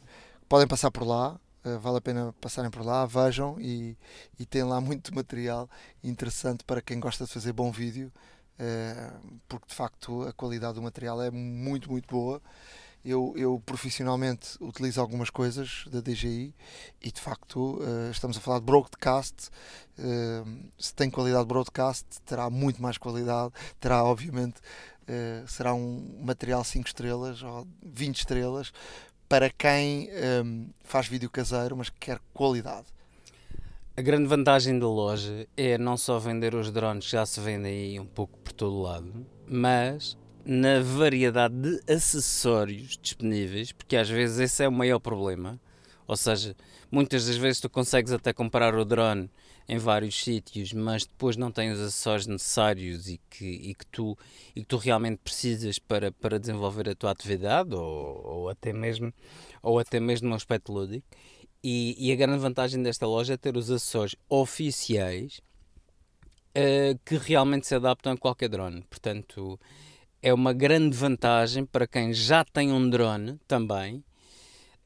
podem passar por lá, eh, vale a pena passarem por lá, vejam e, e tem lá muito material interessante para quem gosta de fazer bom vídeo, uh, porque de facto a qualidade do material é muito, muito boa. Eu, eu profissionalmente utilizo algumas coisas da DJI e de facto uh, estamos a falar de broadcast. se tem qualidade de broadcast, terá muito mais qualidade, terá obviamente. será um material 5 estrelas ou 20 estrelas, para quem um, faz vídeo caseiro, mas quer qualidade. A grande vantagem da loja é não só vender os drones que já se vendem aí um pouco por todo lado, mas na variedade de acessórios disponíveis, porque às vezes esse é o maior problema. Ou seja, muitas das vezes tu consegues até comprar o drone em vários sítios, mas depois não tem os acessórios necessários e que, e que, tu, e que tu realmente precisas para, para desenvolver a tua atividade ou, ou, até, mesmo, ou até mesmo no aspecto lúdico. E, e a grande vantagem desta loja é ter os acessórios oficiais uh, que realmente se adaptam a qualquer drone. Portanto, é uma grande vantagem para quem já tem um drone também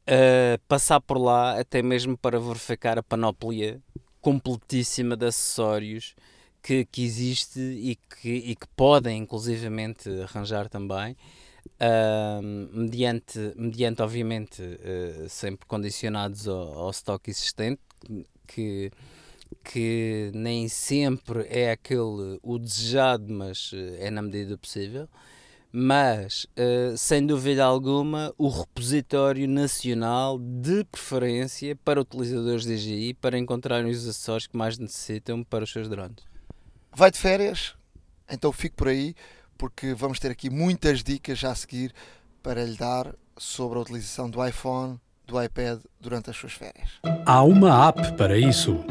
uh, passar por lá até mesmo para verificar a panóplia completíssima de acessórios que, que existe e que, e que podem inclusivamente arranjar também uh, mediante, mediante obviamente uh, sempre condicionados ao, ao stock existente que, que nem sempre é aquele o desejado mas eh, é na medida do possível mas uh, sem dúvida alguma o repositório nacional de preferência para utilizadores de DJI para encontrarem os acessórios que mais necessitam para os seus drones. Vai de férias? Então fico por aí porque vamos ter aqui muitas dicas já a seguir para lhe dar sobre a utilização do iPhone, do iPad durante as suas férias. Há uma app para isso.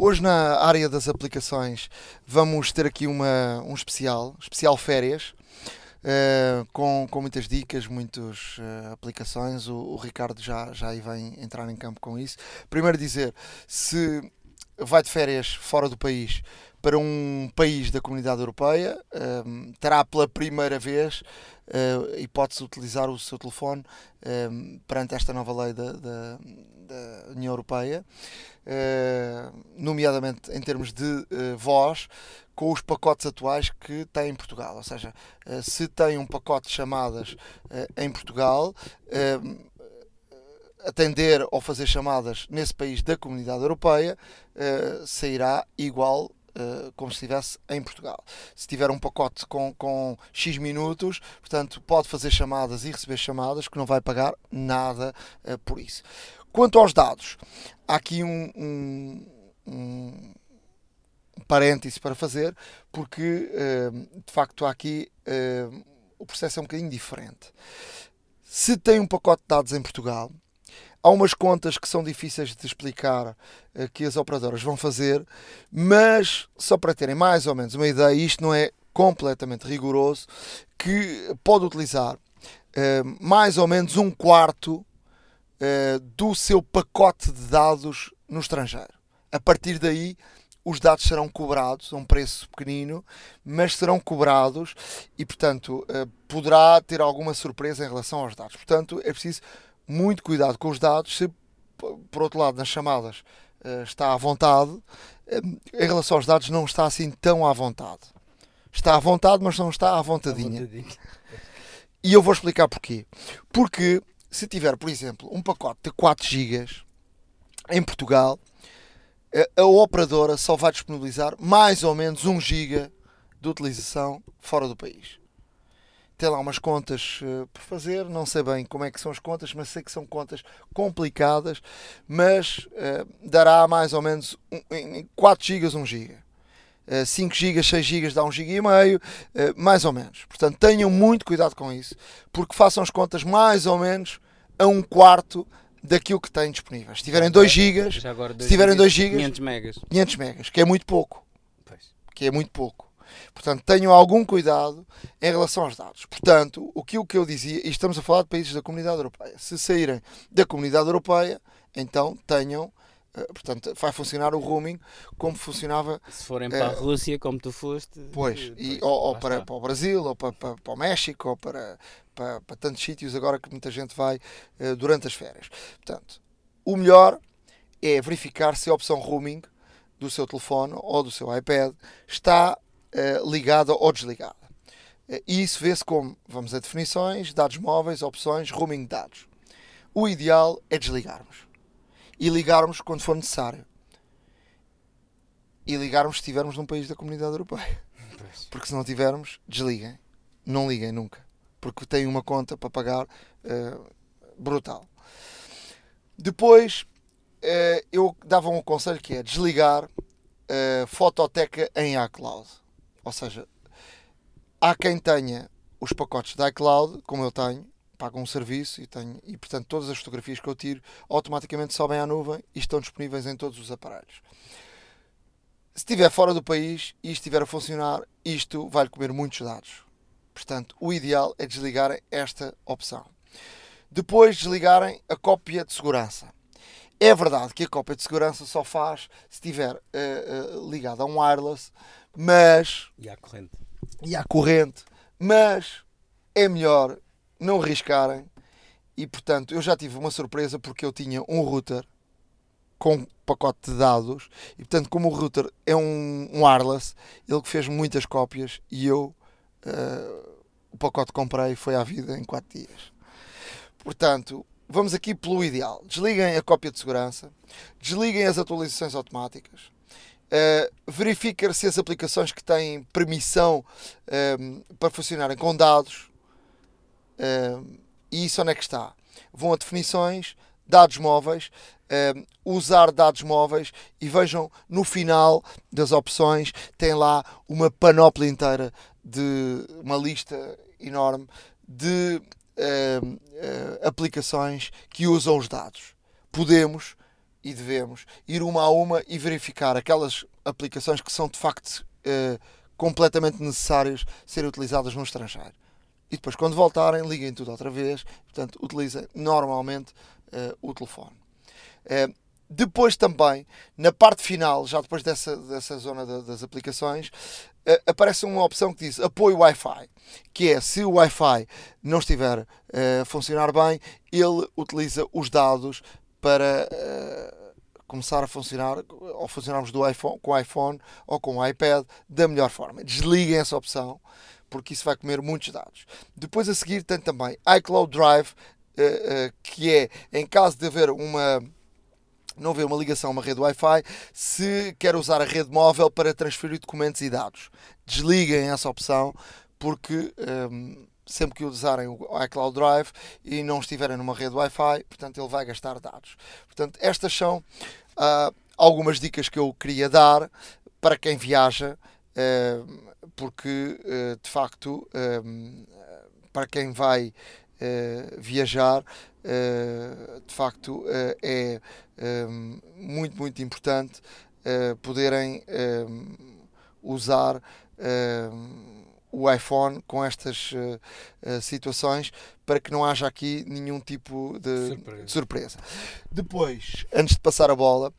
Hoje na área das aplicações vamos ter aqui uma, um especial, especial férias, Uh, com, com muitas dicas, muitas uh, aplicações. O, o, Ricardo já, já aí vem entrar em campo com isso. Primeiro dizer, se vai de férias fora do país para um país da comunidade europeia, uh, terá pela primeira vez a hipótese de utilizar o seu telefone perante esta nova lei da, da, da União Europeia, nomeadamente em termos de voz, com os pacotes atuais que tem em Portugal. Ou seja, se tem um pacote de chamadas em Portugal, eh, atender ou fazer chamadas nesse país da comunidade europeia sairá igual como se estivesse em Portugal. Se tiver um pacote com, com X minutos, portanto, pode fazer chamadas e receber chamadas que não vai pagar nada por isso. Quanto aos dados, há aqui um, um, um parêntese para fazer, porque eh, de facto aqui eh, o processo é um bocadinho diferente. Se tem um pacote de dados em Portugal, há umas contas que são difíceis de explicar eh, que as operadoras vão fazer, mas só para terem mais ou menos uma ideia, isto não é completamente rigoroso, que pode utilizar mais ou menos um quarto do seu pacote de dados no estrangeiro. A partir daí os dados serão cobrados a um preço pequenino, mas serão cobrados e, portanto, eh, poderá ter alguma surpresa em relação aos dados. Portanto, é preciso muito cuidado com os dados. Se, por outro lado, nas chamadas eh, está à vontade, eh, em relação aos dados não está assim tão à vontade. Está à vontade, mas não está à vontadinha. À vontadinha. E eu vou explicar porquê. Porque se tiver, por exemplo, um pacote de 4 GB em Portugal, a operadora só vai disponibilizar mais ou menos 1 GB de utilização fora do país. Tem lá umas contas uh, por fazer, não sei bem como é que são as contas, mas sei que são contas complicadas, mas uh, dará mais ou menos um, em 4 GB 1 GB. Uh, 5 GB, 6 GB dá 1 GB e meio, uh, mais ou menos. Portanto, tenham muito cuidado com isso, porque façam as contas mais ou menos a um quarto daquilo que têm disponível. Se tiverem 2 GB, se tiverem 2 GB, 500 megas. 500 megas, que é muito pouco. Pois. Que é muito pouco. Portanto, tenham algum cuidado em relação aos dados. Portanto, o que, o que eu dizia, e estamos a falar de países da comunidade europeia, se saírem da comunidade europeia, então tenham eh, portanto, vai funcionar o roaming como funcionava. Se forem para a Rússia, como tu foste. Pois, e, ou, ou para, para, o Brasil, ou para, para, para, o México, ou para, para, para tantos sítios agora que muita gente vai durante as férias. Portanto, o melhor é verificar se a opção roaming do seu telefone ou do seu iPad está ligada ou desligada. E isso vê-se como, vamos a definições, dados móveis, opções, roaming de dados. O ideal é desligarmos e ligarmos quando for necessário. E ligarmos se estivermos num país da comunidade europeia. Porque se não tivermos, desliguem. Não liguem nunca. Porque têm uma conta para pagar uh, brutal. Depois, eh, eu dava um conselho que é desligar a fototeca em iCloud. Ou seja, há quem tenha os pacotes da iCloud, como eu tenho, pago um serviço e tenho e portanto todas as fotografias que eu tiro automaticamente sobem à nuvem e estão disponíveis em todos os aparelhos. Se estiver fora do país e estiver a funcionar, isto vai-lhe comer muitos dados. Portanto, o ideal é desligarem esta opção. Depois desligarem a cópia de segurança. É verdade que a cópia de segurança só faz se estiver uh, uh, ligada a um wireless, mas. E à corrente. E à corrente, mas é melhor não arriscarem. E portanto, eu já tive uma surpresa porque eu tinha um router com um pacote de dados e portanto, como o router é um, um wireless, ele que fez muitas cópias e eu uh, o pacote que comprei foi à vida em 4 dias. Portanto, vamos aqui pelo ideal. Desliguem a cópia de segurança, desliguem as atualizações automáticas, uh, verifiquem se as aplicações que têm permissão um, para funcionarem com dados. Um, e isso onde é que está? Vão a definições, dados móveis, um, usar dados móveis e vejam no final das opções tem lá uma panóplia inteira de uma lista enorme de uh, aplicações que usam os dados. Podemos e devemos ir uma a uma e verificar aquelas aplicações que são de facto uh, completamente necessárias serem utilizadas no estrangeiro. E depois, quando voltarem, liguem tudo outra vez. Portanto, utilizem normalmente o telefone. Depois também, na parte final, já depois dessa, dessa zona das aplicações, uh, aparece uma opção que diz apoio Wi-Fi, que é se o Wi-Fi não estiver uh, a funcionar bem, ele utiliza os dados para uh, começar a funcionar, ou funcionarmos do iPhone, com o iPhone ou com o iPad da melhor forma. Desliguem essa opção, porque isso vai comer muitos dados. Depois a seguir tem também iCloud Drive, que é em caso de haver uma não vê uma ligação a uma rede Wi-Fi se quer usar a rede móvel para transferir documentos e dados. Desliguem essa opção porque um, sempre que usarem o iCloud Drive e não estiverem numa rede Wi-Fi, portanto ele vai gastar dados. Portanto, estas são uh, algumas dicas que eu queria dar para quem viaja, uh, porque uh, de facto para quem vai viajar, de facto, é muito, muito importante poderem usar o iPhone com estas situações para que não haja aqui nenhum tipo de surpresa. De surpresa. Depois, antes de passar a bola,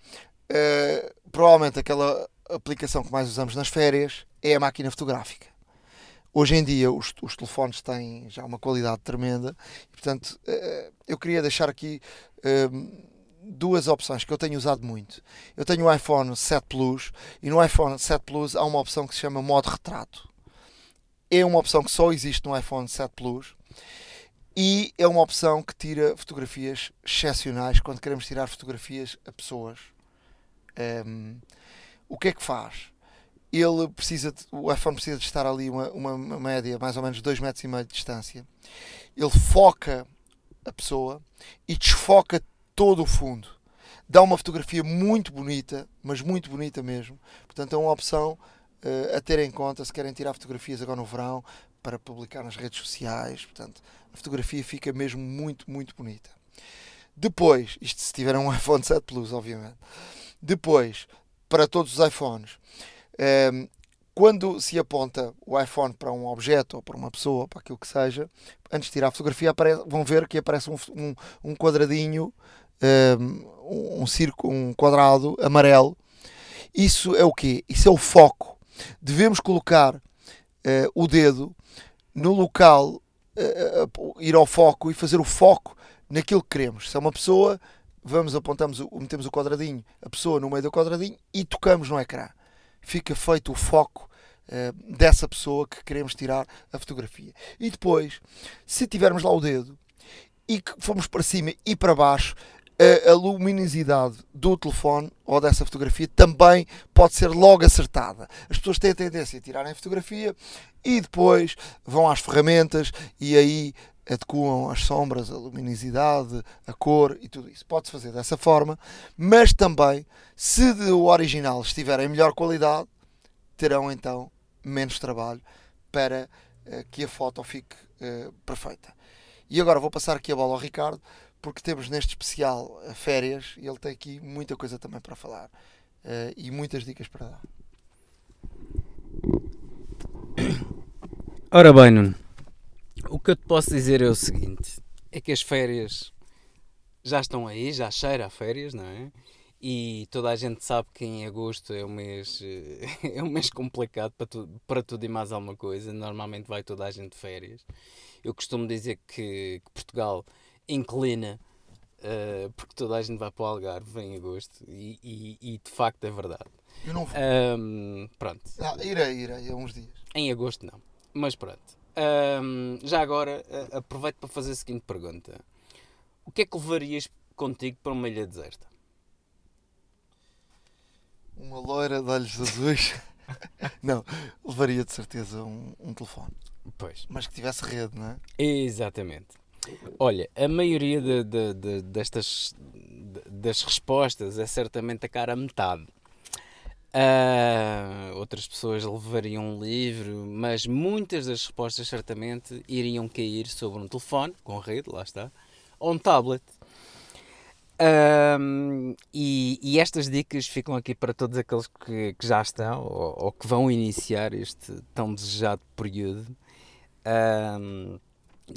provavelmente aquela aplicação que mais usamos nas férias é a máquina fotográfica. Hoje em dia os, os telefones têm já uma qualidade tremenda e, portanto, eh, eu queria deixar aqui duas opções que eu tenho usado muito. Eu tenho o iPhone 7 Plus e no iPhone 7 Plus há uma opção que se chama modo retrato. É uma opção que só existe no iPhone 7 Plus e é uma opção que tira fotografias excepcionais quando queremos tirar fotografias a pessoas. Um, ehm, o que é que faz? ele precisa de, o iPhone precisa de estar ali uma, uma, média mais ou menos 2 metros e meio de distância ele foca a pessoa e desfoca todo o fundo dá uma fotografia muito bonita mas muito bonita mesmo portanto é uma opção uh, a ter em conta se querem tirar fotografias agora no verão para publicar nas redes sociais portanto a fotografia fica mesmo muito muito bonita depois isto se tiver um iPhone 7 Plus obviamente depois para todos os iPhones Ehm, quando se aponta o iPhone para um objeto ou para uma pessoa, para aquilo que seja, antes de tirar a fotografia, aparece, vão ver que aparece um, um, um quadradinho, ehm, um, um círculo, um quadrado amarelo. Isso é o quê? Isso é o foco. Devemos colocar uh, o dedo no local, uh, ir ao foco e fazer o foco naquilo que queremos. Se é uma pessoa, vamos apontamos, metemos o quadradinho, a pessoa no meio do quadradinho e tocamos no ecrã fica feito o foco uh, dessa pessoa que queremos tirar a fotografia. E depois, se tivermos lá o dedo e que fomos para cima e para baixo, a, luminosidade do telefone ou dessa fotografia também pode ser logo acertada. As pessoas têm a tendência a tirarem a fotografia e depois vão às ferramentas e aí adequam as sombras, a luminosidade, a cor e tudo isso. Pode-se fazer dessa forma, mas também, se o original estiver em melhor qualidade, terão então menos trabalho para uh, que a foto fique uh, perfeita. E agora vou passar aqui a bola ao Ricardo, porque temos neste especial uh, férias e ele tem aqui muita coisa também para falar e muitas dicas para dar. Ora bem, Nuno, o que eu te posso dizer é o seguinte: é que as férias já estão aí, já cheira a férias, não é? E toda a gente sabe que em agosto é um mês, é um mês complicado para, tu, para tudo e mais alguma coisa. Normalmente vai toda a gente de férias. Eu costumo dizer que, que Portugal inclina uh, porque toda a gente vai para o Algarve em agosto e, e, e de facto é verdade. Eu não vou. Um, pronto. Ah, irei, irei, há uns dias. Em agosto não. Mas pronto. Um, já agora aproveito para fazer a seguinte pergunta: O que é que levarias contigo para uma ilha deserta? Uma loira de olhos azuis. não, levaria de certeza um, um telefone. Pois. Mas que tivesse rede, não é? Exatamente. Olha, a maioria de, de, de, destas das respostas é certamente a cara a metade. Uh, outras pessoas levariam um livro, mas muitas das respostas certamente iriam cair sobre um telefone com rede, lá está, ou um tablet. E, e, estas dicas ficam aqui para todos aqueles que, que já estão ou, ou, que vão iniciar este tão desejado período.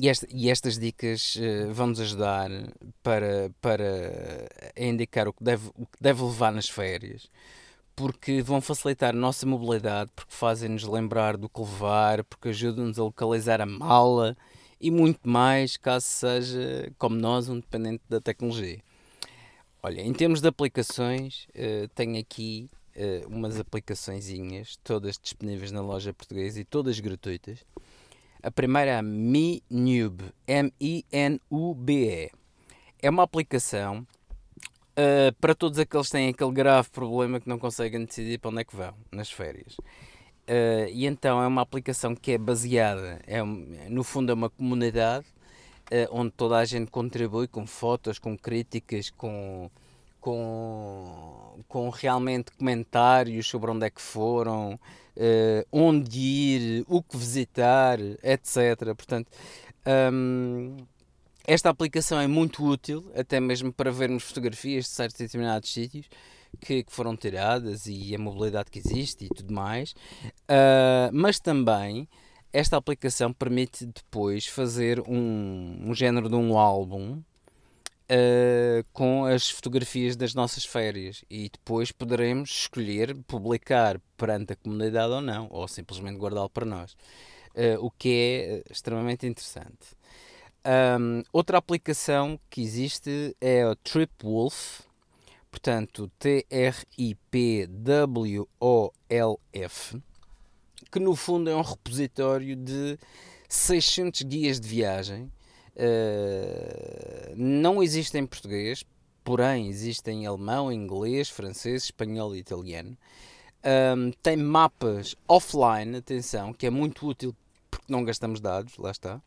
E, esta, e, estas dicas uh, vão nos ajudar para, para indicar o que, deve, o que deve levar nas férias porque vão facilitar a nossa mobilidade, porque fazem-nos lembrar do que levar, porque ajudam-nos a localizar a mala e muito mais, caso seja, como nós, um dependente da tecnologia. Olha, em termos de aplicações, uh, tenho aqui uh, umas aplicaçõezinhas, todas disponíveis na loja portuguesa e todas gratuitas. A primeira é MiNube, M-I-N-U-B-E. É uma aplicação Uh, para todos aqueles que têm aquele grave problema que não conseguem decidir para onde é que vão nas férias. Uh, e então é uma aplicação que é baseada, é, no fundo é uma comunidade uh, onde toda a gente contribui com fotos, com críticas, com, com, com realmente comentários sobre onde é que foram, onde ir, o que visitar, etc. Portanto, um, esta aplicação é muito útil, até mesmo para vermos fotografias de certos determinados sítios que, que foram tiradas e a mobilidade que existe e tudo mais. Uh, mas também esta aplicação permite depois fazer um, um género de um álbum uh, com as fotografias das nossas férias e depois poderemos escolher publicar perante a comunidade ou não, ou simplesmente guardá-lo para nós, uh, o que é extremamente interessante. Um, outra aplicação que existe é o TripWolf, portanto T-R-I-P-W-O-L-F, que no fundo é um repositório de 600 guias de viagem. Uh, não existe em português, porém existe em alemão, inglês, francês, espanhol e italiano. Um, tem mapas offline, atenção, que é muito útil porque não gastamos dados, lá está.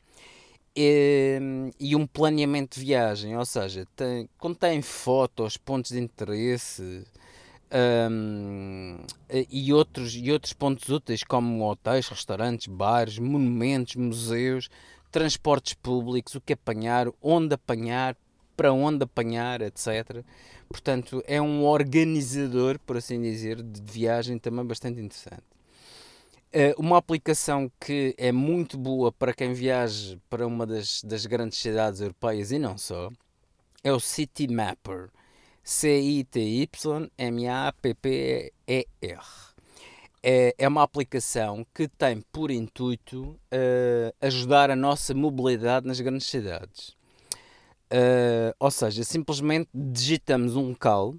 E, e, um planeamento de viagem, ou seja, tem, contém fotos, pontos de interesse um, e, outros, e outros pontos úteis como hotéis, restaurantes, bares, monumentos, museus, transportes públicos, o que apanhar, onde apanhar, para onde apanhar, etc. Portanto, é um organizador, por assim dizer, de viagem também bastante interessante. Uh, uma aplicação que é muito boa para quem viaja para uma das, das grandes cidades europeias e não só é o City Mapper. C-I-T-Y-M-A-P-P-E-R. É, é uma aplicação que tem por intuito uh, ajudar a nossa mobilidade nas grandes cidades. Uh, ou seja, simplesmente digitamos um local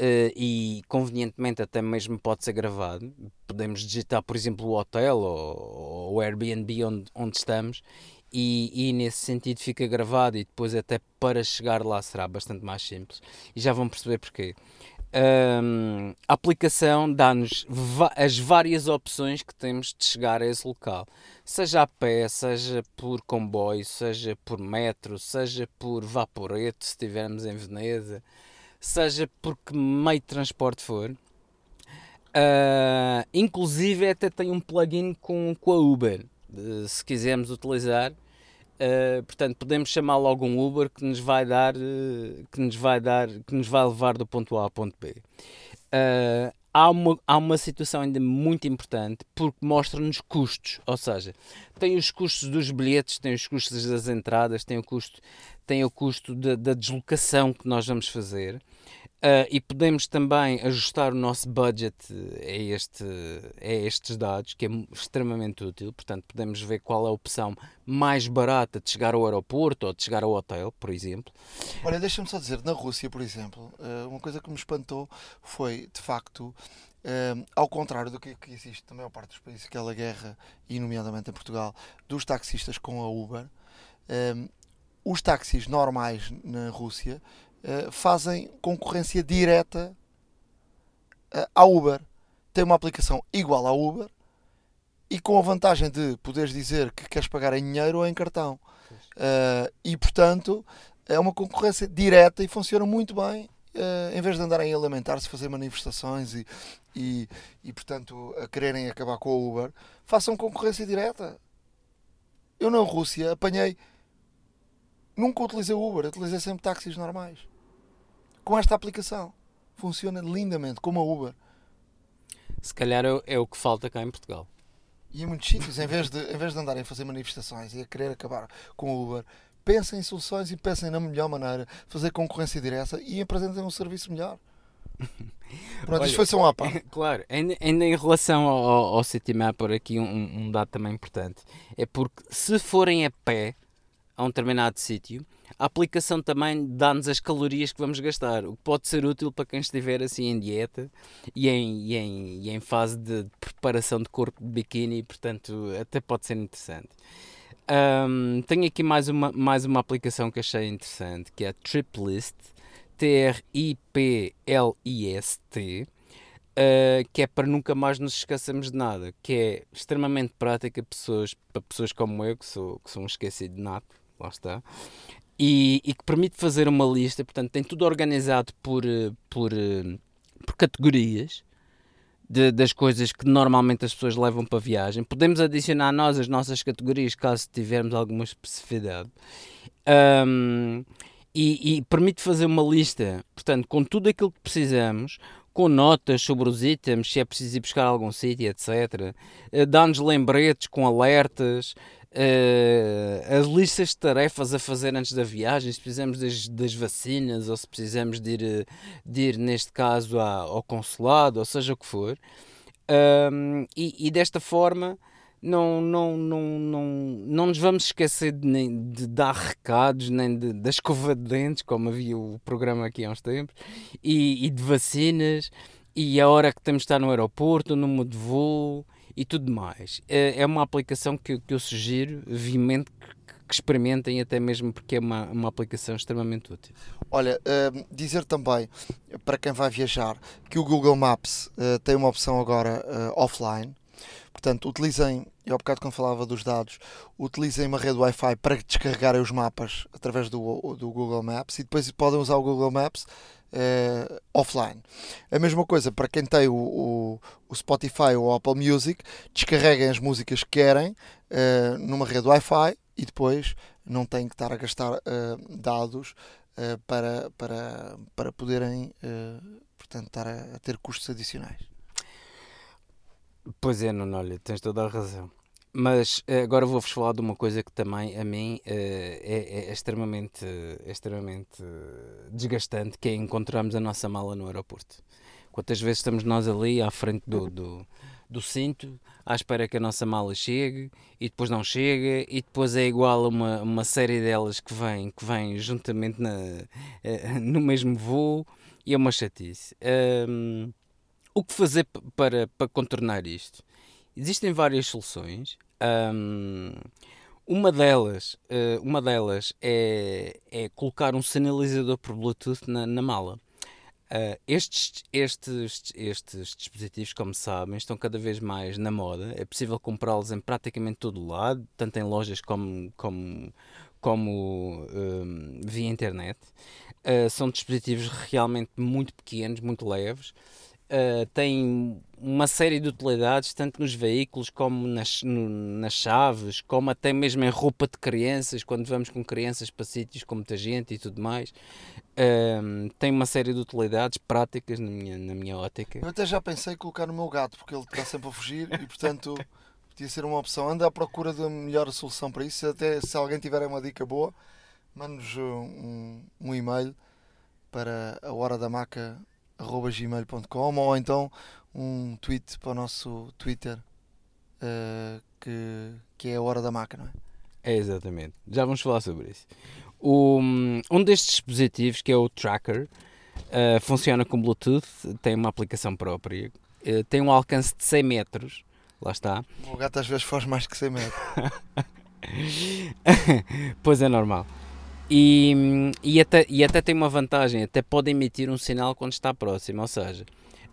Uh, e convenientemente até mesmo pode ser gravado. Podemos digitar, por exemplo, o hotel ou, o Airbnb onde, onde estamos e, e, nesse sentido fica gravado e depois até para chegar lá será bastante mais simples e já vão perceber porquê. Um, a aplicação dá-nos as várias opções que temos de chegar a esse local, seja a pé, seja por comboio, seja por metro, seja por vaporeto, se estivermos em Veneza, seja por que meio de transporte for. Uh, inclusive até tem um plugin com, com a Uber, se quisermos utilizar. Uh, portanto, podemos chamar logo um Uber que nos vai dar, uh, que nos vai dar, que nos vai levar do ponto A ao ponto B. Uh, há, uma, há uma situação ainda muito importante porque mostra-nos custos, ou seja, tem os custos dos bilhetes, tem os custos das entradas, tem o custo, tem o custo da, da deslocação que nós vamos fazer. Uh, e podemos também ajustar o nosso budget a, este, a estes dados, que é extremamente útil. Portanto, podemos ver qual é a opção mais barata de chegar ao aeroporto ou de chegar ao hotel, por exemplo. Olha, deixa-me só dizer, na Rússia, por exemplo, uh, uma coisa que me espantou foi, de facto, uh, ao contrário do que, que existe na maior parte dos países, aquela guerra, e nomeadamente em Portugal, dos taxistas com a Uber, os táxis normais na Rússia fazem concorrência direta uh, à Uber. Tem uma aplicação igual à Uber e com a vantagem de poderes dizer que queres pagar em dinheiro ou em cartão. Uh, e portanto é uma concorrência direta e funciona muito bem. em vez de andarem a lamentar-se, fazer manifestações e, e, e, portanto, a quererem acabar com a Uber, façam concorrência direta. Eu na Rússia apanhei Nunca utilizei Uber, utilizei sempre táxis normais. Com esta aplicação. Funciona lindamente, como a Uber. Se calhar é, é o que falta cá em Portugal. E em muitos sítios, em vez, de, em vez de andarem a fazer manifestações e a querer acabar com o Uber, pensem em soluções e pensem na melhor maneira, fazer concorrência direta e apresentem um serviço melhor. Pronto, Olha, isto foi só uma parte. Claro, ainda, ainda, em relação ao, ao Citymapper, aqui um, um dado também importante. É porque se forem a pé, a um determinado sítio, a aplicação também dá-nos as calorias que vamos gastar, o que pode ser útil para quem estiver assim em dieta e em, e em, e em fase de preparação de corpo de biquíni, portanto até pode ser interessante. Um, tenho aqui mais uma, mais uma aplicação que achei interessante, que é a Triplist, T-R-I-P-L-I-S-T, uh, que é para nunca mais nos esquecermos de nada, que é extremamente prática pessoas, para pessoas como eu, que sou, que sou um esquecido nato, lá está, e, e, que permite fazer uma lista, portanto, tem tudo organizado por, eh, por, eh, por categorias de, das coisas que normalmente as pessoas levam para viagem. Podemos adicionar nós as nossas categorias caso tivermos alguma especificidade. Um, e, e, permite fazer uma lista, portanto, com tudo aquilo que precisamos, com notas sobre os itens, se é preciso ir buscar algum sítio, etc. Eh, dá-nos lembretes com alertas, uh, as listas de tarefas a fazer antes da viagem, se precisamos das, das vacinas ou se precisamos de ir, de ir neste caso, à, ao consulado, ou seja o que for. Um, e, e, desta forma não, não, não, não, não nos vamos esquecer de, nem de dar recados, nem de, da escova de dentes, como havia o programa aqui há uns tempos, e, e de vacinas, e a hora que temos de estar no aeroporto, no modo de voo, e tudo mais. É, é uma aplicação que, que eu sugiro vivamente que, experimentem, até mesmo porque é uma, uma aplicação extremamente útil. Olha, uh, dizer também para quem vai viajar que o Google Maps uh, tem uma opção agora uh, offline. Portanto, utilizem, eu há bocado quando falava dos dados, utilizem uma rede Wi-Fi para descarregarem os mapas através do, do Google Maps e depois podem usar o Google Maps uh, offline. A mesma coisa para quem tem o, o, o, Spotify ou o Apple Music, descarreguem as músicas que querem uh, numa rede Wi-Fi e depois não têm que estar a gastar uh, dados para, para, para poderem portanto, estar a, a ter custos adicionais. Pois é, não, olha, tens toda a razão. Mas eh, agora vou-vos falar de uma coisa que também a mim é, é, é, extremamente, é extremamente desgastante, que é encontrarmos a nossa mala no aeroporto. Quantas vezes estamos nós ali à frente do, do, do cinto, à espera que a nossa mala chegue, e depois não chega, e depois é igual a uma, uma série delas que vêm que vem juntamente na, no mesmo voo, e é uma chatice. Um, o que fazer para, para contornar isto? Existem várias soluções. Um, uma delas, uh, uma delas é, é colocar um sinalizador por Bluetooth na, na mala. Uh, estes, estes, estes dispositivos, como sabem, estão cada vez mais na moda. É possível comprá-los em praticamente todo o lado, tanto em lojas como, como, como um, via internet. Uh, são dispositivos realmente muito pequenos, muito leves. Uh, têm uma série de utilidades, tanto nos veículos como nas, no, nas chaves, como até mesmo em roupa de crianças, quando vamos com crianças para sítios com muita gente e tudo mais. Uh, tem uma série de utilidades práticas na minha, na minha ótica. Eu até já pensei em colocar no meu gato, porque ele está sempre a fugir e, portanto, podia ser uma opção. Anda à procura da melhor solução para isso. Até se alguém tiver uma dica boa, mande-nos um, um e-mail para a hora da maca gmail.com ou então um tweet para o nosso Twitter uh, que, que é a hora da maca, não é? É exatamente. Já vamos falar sobre isso. O, um destes dispositivos, que é o Tracker, uh, funciona com Bluetooth, tem uma aplicação própria, uh, tem um alcance de 100 metros, lá está. O gato às vezes faz mais que 100 metros. pois é normal. E, e, até, e até tem uma vantagem, até pode emitir um sinal quando está próximo, ou seja,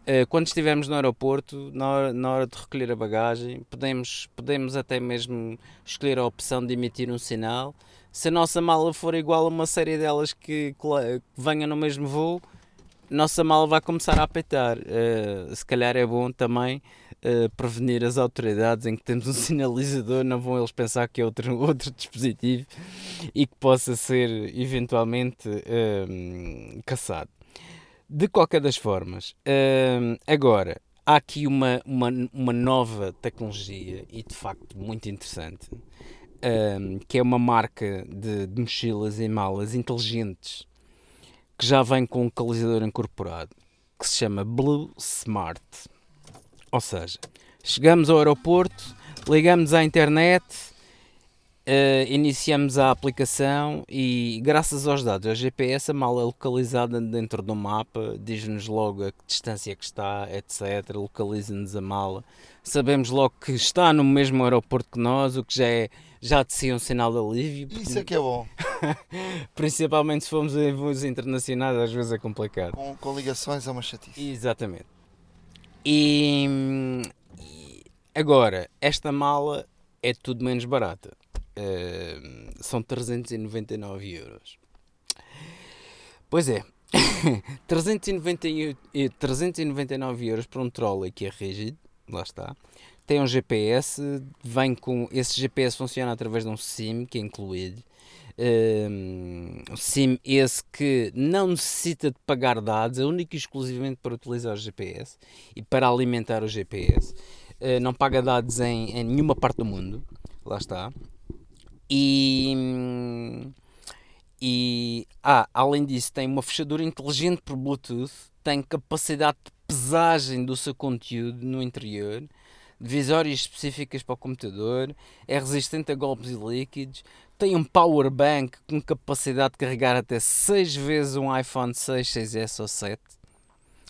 uh, quando estivermos no aeroporto, na hora, na hora de recolher a bagagem, podemos, podemos até mesmo escolher a opção de emitir um sinal se a nossa mala for igual a uma série delas que, que venham no mesmo voo, nossa mala vai começar a apitar. Uh, se calhar é bom também uh, prevenir as autoridades em que temos um sinalizador, não vão eles pensar que é outro, outro dispositivo e que possa ser eventualmente uh, caçado. De qualquer das formas, agora há aqui uma, uma, uma nova tecnologia e de facto muito interessante um, que é uma marca de, de, mochilas e malas inteligentes que já vem com um localizador incorporado que se chama Blue Smart. Ou seja, chegamos ao aeroporto, ligamos à internet, uh, iniciamos a aplicação e, graças aos dados, a GPS, a mala é localizada dentro do mapa, diz-nos logo a que distância que está, etc. Localiza-nos a mala. Sabemos logo que está no mesmo aeroporto que nós, o que já é já de um sinal de alívio. Isso é que é bom. Principalmente se formos em voos internacionais, às vezes é complicado. Com, com ligações é uma chatice. Exatamente. E, agora, esta mala é tudo menos barata. Uh, são 399 euros. Pois é, 398, 399 euros para um trolley que é rígido, lá está tem um GPS, vem com esse GPS funciona através de um SIM que é incluído. Um, SIM esse que não necessita de pagar dados, é único e exclusivamente para utilizar o GPS e para alimentar o GPS. Uh, não paga dados em, em, nenhuma parte do mundo, lá está. E, e ah, além disso, tem uma fechadura inteligente por Bluetooth, tem capacidade de pesagem do seu conteúdo no interior divisórias específicas para o computador, é resistente a golpes e líquidos, tem um power bank com capacidade de carregar até 6 vezes um iPhone 6, 6S ou 7.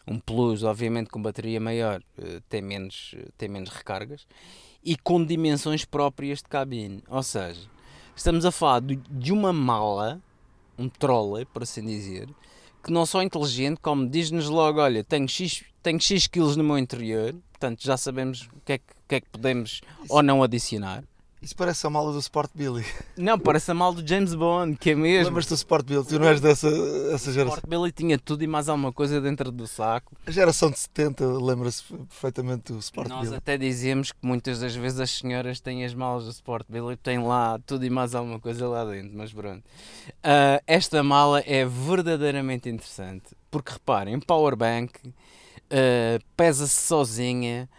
Um Plus, obviamente, com bateria maior, eh, tem menos, tem menos recargas e com dimensões próprias de cabine. Ou seja, estamos a falar de uma mala, um trolley, por assim dizer, que não só inteligente, como diz-nos logo: olha, tenho X, tenho X quilos no meu interior, portanto já sabemos o que é que, que, é que podemos isso, ou não adicionar. Isso parece a mala do Sport Billy. Não, parece a mala do James Bond, que é mesmo. Lembras-te do Sport Billy? Tu não és dessa essa geração. O Sport Billy tinha tudo e mais alguma coisa dentro do saco. A geração de 70 lembra-se perfeitamente do Sport Nós Billy. Nós até dizíamos que muitas das vezes as senhoras têm as malas do Sport Billy, têm lá tudo e mais alguma coisa lá dentro, mas pronto. Uh, esta mala é verdadeiramente interessante, porque reparem, powerbank, uh, pesa-se sozinha,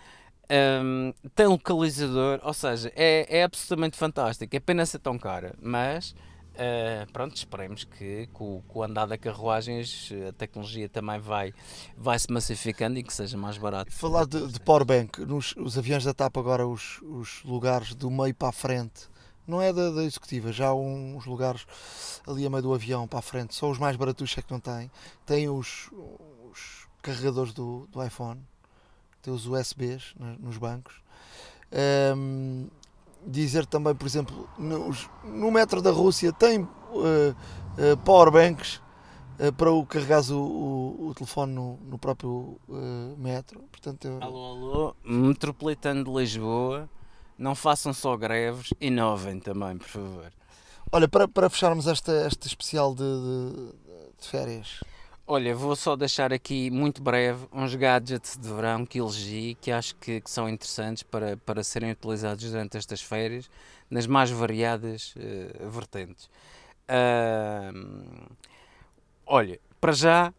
um, tem localizador, ou seja, é, é absolutamente fantástico. É pena ser tão cara, mas uh, pronto, esperemos que com, com o andar da carruagens a tecnologia também vai, vai se massificando e que seja mais barato. Falar de, de powerbank, nos os aviões da TAP agora, os, os lugares do meio para a frente. Não é da, da executiva, já há uns lugares ali a meio do avião para a frente, só os mais baratos é que não têm. Tem os, os carregadores do, do iPhone, os USBs nos bancos. Um, dizer também, por exemplo, nos, no metro da Rússia tem uh, uh, powerbanks eh, para o carregares o, o, o telefone no, no próprio metro. Portanto, eu- Alô, alô, Metropolitano de Lisboa, não façam só greves, inovem também, por favor. Olha, para, para fecharmos esta, este especial de, de- de férias, Olha, vou só deixar aqui muito breve uns gadgets de verão que elegi que acho que, que são interessantes para, para serem utilizados durante estas férias nas mais variadas eh, vertentes. Ahm, olha, para já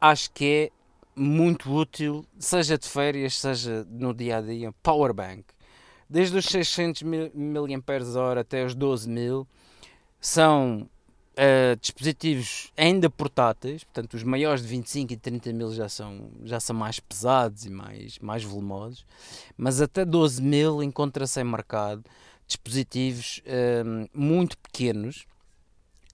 acho que é muito útil, seja de férias, seja no dia a dia, powerbank. Desde os 600 mil- mAh até os 12.000 são uh, dispositivos ainda portáteis, portanto os maiores de 25 e 30 mil já são, já são mais pesados e mais, mais volumosos, mas até 12 mil encontra-se em mercado dispositivos um, muito pequenos.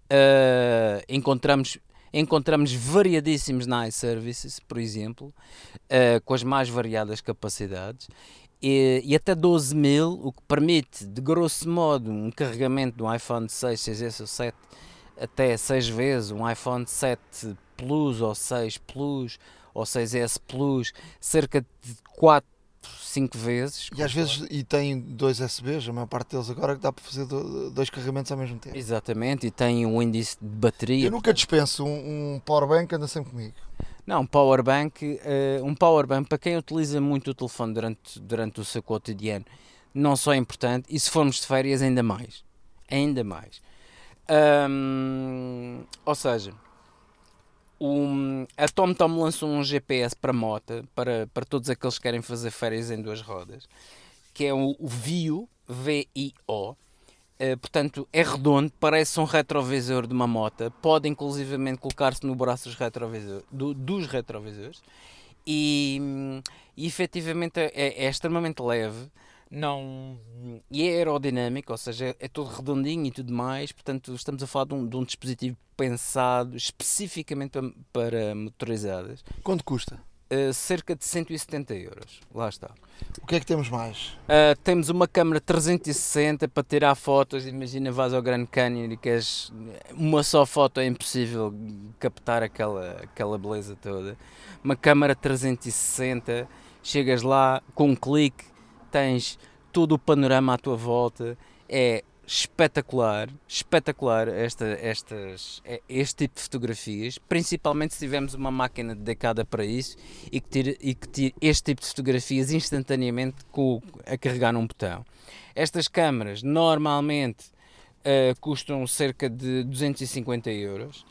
Uh, encontramos, encontramos variadíssimos na iServices, por exemplo, uh, com as mais variadas capacidades. E, e até 12 mil, o que permite, de grosso modo, um carregamento do iPhone 6, 6S ou 7 até 6 vezes, um iPhone 7 Plus ou 6 Plus ou 6S Plus, cerca de 4, 5 vezes. e às vezes e tem dois USBs, a maior parte deles agora que dá para fazer do- dois carregamentos ao mesmo tempo. Exatamente, e tem um índice de bateria. Eu nunca dispenso um, um powerbank, anda sempre comigo. Não, um powerbank, eh, um powerbank para quem utiliza muito o telefone durante, durante o seu cotidiano, não só é importante, e se formos de férias ainda mais. Ainda mais. Ahm, ou seja, um, a TomTom lançou um GPS para moto, para, para todos aqueles que querem fazer férias em duas rodas, que é o, o VIO, V-I-O, Uh, portanto, é redondo, parece um retrovisor de uma moto. Pode inclusivamente colocar-se no braço dos, retrovisor, do- dos retrovisores e, e efetivamente é, é extremamente leve não, e é aerodinâmico, ou seja, é, é todo redondinho e tudo mais. Portanto, estamos a falar de um, de um dispositivo pensado especificamente para, para motorizadas. Quanto custa? Uh, cerca de 170 euros. Lá está. O que é que temos mais? Uh, temos uma câmera 360 para tirar fotos. Imagina, vais ao Grand Canyon e queres uma só foto, é impossível captar aquela, aquela beleza toda. Uma câmera 360, chegas lá com um clique, tens todo o panorama à tua volta. É espetacular, espetacular esta, estas, é- este tipo de fotografias, principalmente se tivermos uma máquina dedicada para isso e que tire, e que tire este tipo de fotografias instantaneamente com, a carregar num botão. Estas câmaras normalmente eh, custam cerca de 250 euros.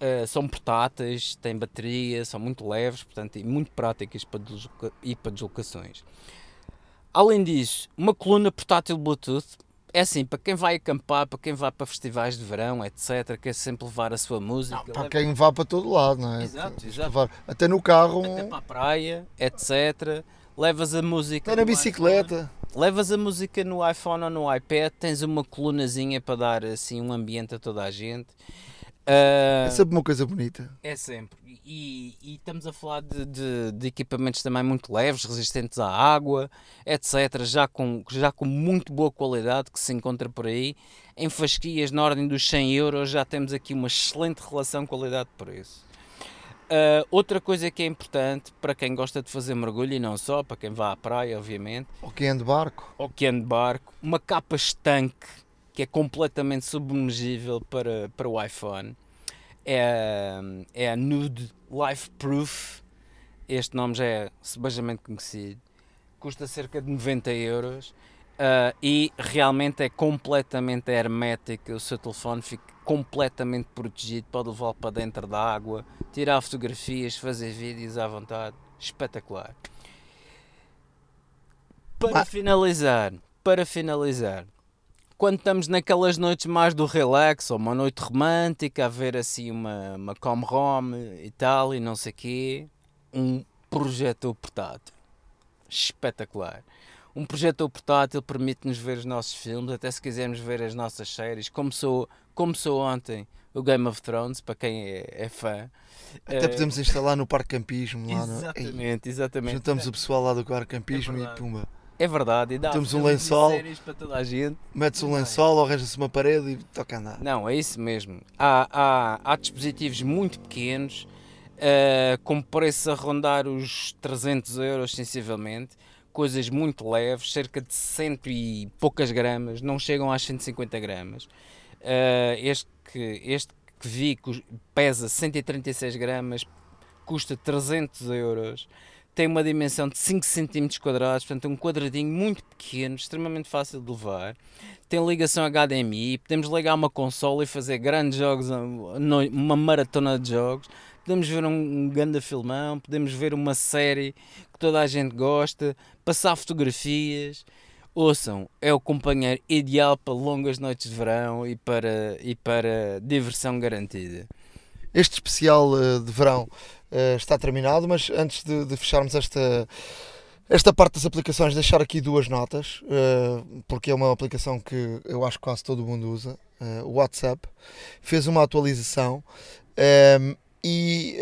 Eh, são portáteis, têm bateria, são muito leves, portanto, e muito práticas para e para deslocações. Além disso, uma coluna portátil Bluetooth é assim, para quem vai acampar, para quem vai para festivais de verão, etc., quer sempre levar a sua música. Para leva- quem vá para todo lado, não é? Exato, exato. levar- Até no carro, Até para a praia, etc. Levas a música. até na bicicleta. iPhone. Levas a música no iPhone ou no iPad, tens uma colunazinha para dar assim um ambiente a toda a gente. Ah, É sempre uma coisa bonita. é sempre. E, e estamos a falar de, de- de equipamentos também muito leves, resistentes à água, etc. Já com, já com muito boa qualidade que se encontra por aí. Em fasquias na ordem dos 100 euros já temos aqui uma excelente relação qualidade-preço. Ah, outra coisa que é importante para quem gosta de fazer mergulho e não só, para quem vá à praia, obviamente, Ou quem anda de barco. ou que ande de barco, uma capa estanque que é completamente submergível para, para o iPhone. É, é a Nude Life Proof. Este nome já é sebejamente conhecido. Custa cerca de 90 euros. ah, e realmente é completamente hermética. O seu telefone fica completamente protegido. Pode levá-lo para dentro da água, tirar fotografias, fazer vídeos à vontade. Espetacular. Para Mas- finalizar, para finalizar, quando estamos naquelas noites mais do relax, ou uma noite romântica, a ver assim uma, uma com-rom e tal, e não sei quê, um projetor portátil. Espetacular. Um projetor portátil permite-nos ver os nossos filmes, até se quisermos ver as nossas séries, como sou ontem o Game of Thrones, para quem é, é fã. Até Eh, podemos instalar no parque campismo lá no. Ei, Exatamente, exatamente. Juntamos o pessoal lá do parque campismo É e pumba. É verdade. E dá Temos um lençol. para toda a gente. Metes um lençol, arranja-se uma parede e toca a andar. Não, é isso mesmo. Há, há, há dispositivos muito pequenos, eh, com preços a rondar os 300 euros sensivelmente, coisas muito leves, cerca de cento e poucas gramas, não chegam às 150 gramas. Eh, este, que, este que vi pesa 136 gramas, custa 300 euros. Tem uma dimensão de 5 cm portanto um quadradinho muito pequeno, extremamente fácil de levar tem ligação HDMI, podemos ligar uma consola e fazer grandes jogos, uma maratona de jogos, podemos ver um, um grande filmão, podemos ver uma série que toda a gente gosta, passar fotografias. Ouçam, é o companheiro ideal para longas noites de verão e para, e para diversão garantida. Este especial eh, de verão eh, está terminado, mas antes de, de fecharmos esta, esta parte das aplicações, deixar aqui duas notas, eh, porque é uma aplicação que eu acho que quase todo mundo usa. eh, o WhatsApp fez uma atualização ehm, e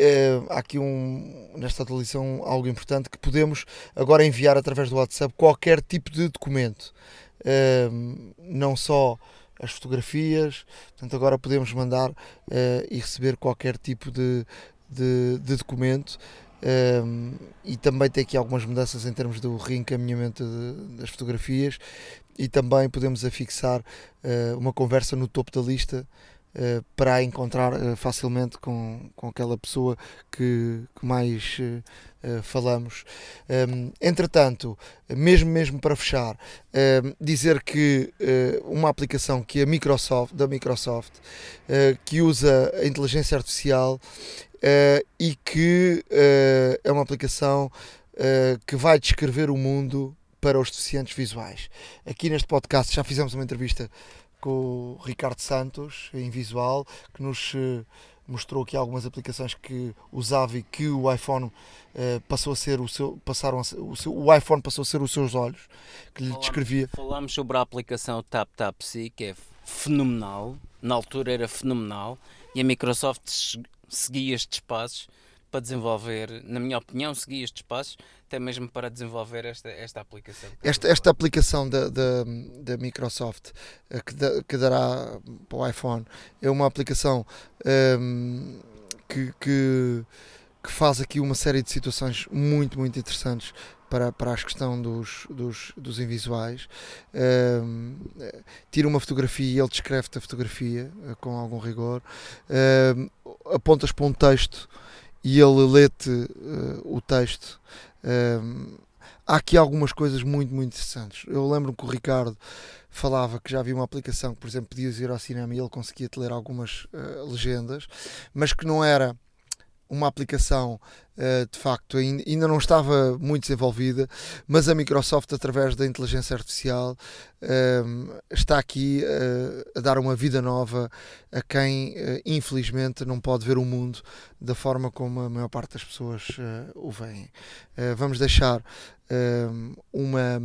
há aqui um, nesta atualização algo importante que podemos agora enviar através do WhatsApp qualquer tipo de documento, não só as fotografias, portanto agora podemos mandar eh, e receber qualquer tipo de, de, de documento. Um, e também tem aqui algumas mudanças em termos do reencaminhamento de- das fotografias e também podemos afixar eh, uma conversa no topo da lista eh, para encontrar eh, facilmente com, com aquela pessoa que, que mais eh, falamos. Um, entretanto, mesmo mesmo para fechar, dizer que uma aplicação que a Microsoft, da Microsoft, que usa a inteligência artificial e que é uma aplicação que vai descrever o mundo para os deficientes visuais. Aqui neste podcast já fizemos uma entrevista com o Ricardo Santos, em visual, que nos eh, mostrou aqui algumas aplicações que usava e que o iPhone eh, passou a ser o seu, passaram ser, o, seu, o iPhone passou a ser os seus olhos, que lhe Falámos- descrevia. Falámos sobre a aplicação TapTapSee, que é fenomenal, na altura era fenomenal, e a Microsoft se- seguia estes passos para desenvolver, na minha opinião, seguia estes passos, até mesmo para desenvolver esta, esta aplicação. Esta, esta aplicação da, da, da Microsoft eh, que, da- que dará para o iPhone é uma aplicação ehm, que, que, que faz aqui uma série de situações muito, muito interessantes para, para a questão dos, dos, dos invisuais. Ehm, eh, tira uma fotografia e ele descreve-te a fotografia eh, com algum rigor. Ehm, apontas para um texto e ele lê-te eh, o texto. Ehm, há aqui algumas coisas muito, muito interessantes. Eu lembro que o Ricardo falava que já havia uma aplicação que, por exemplo, podias ir ao cinema e ele conseguia te ler algumas eh, legendas, mas que não era uma aplicação eh, de facto ainda, não estava muito desenvolvida, mas a Microsoft, através da inteligência artificial, ehm, está aqui eh, a dar uma vida nova a quem, eh, infelizmente, não pode ver o mundo da forma como a maior parte das pessoas eh, o veem. Eh, vamos deixar uma,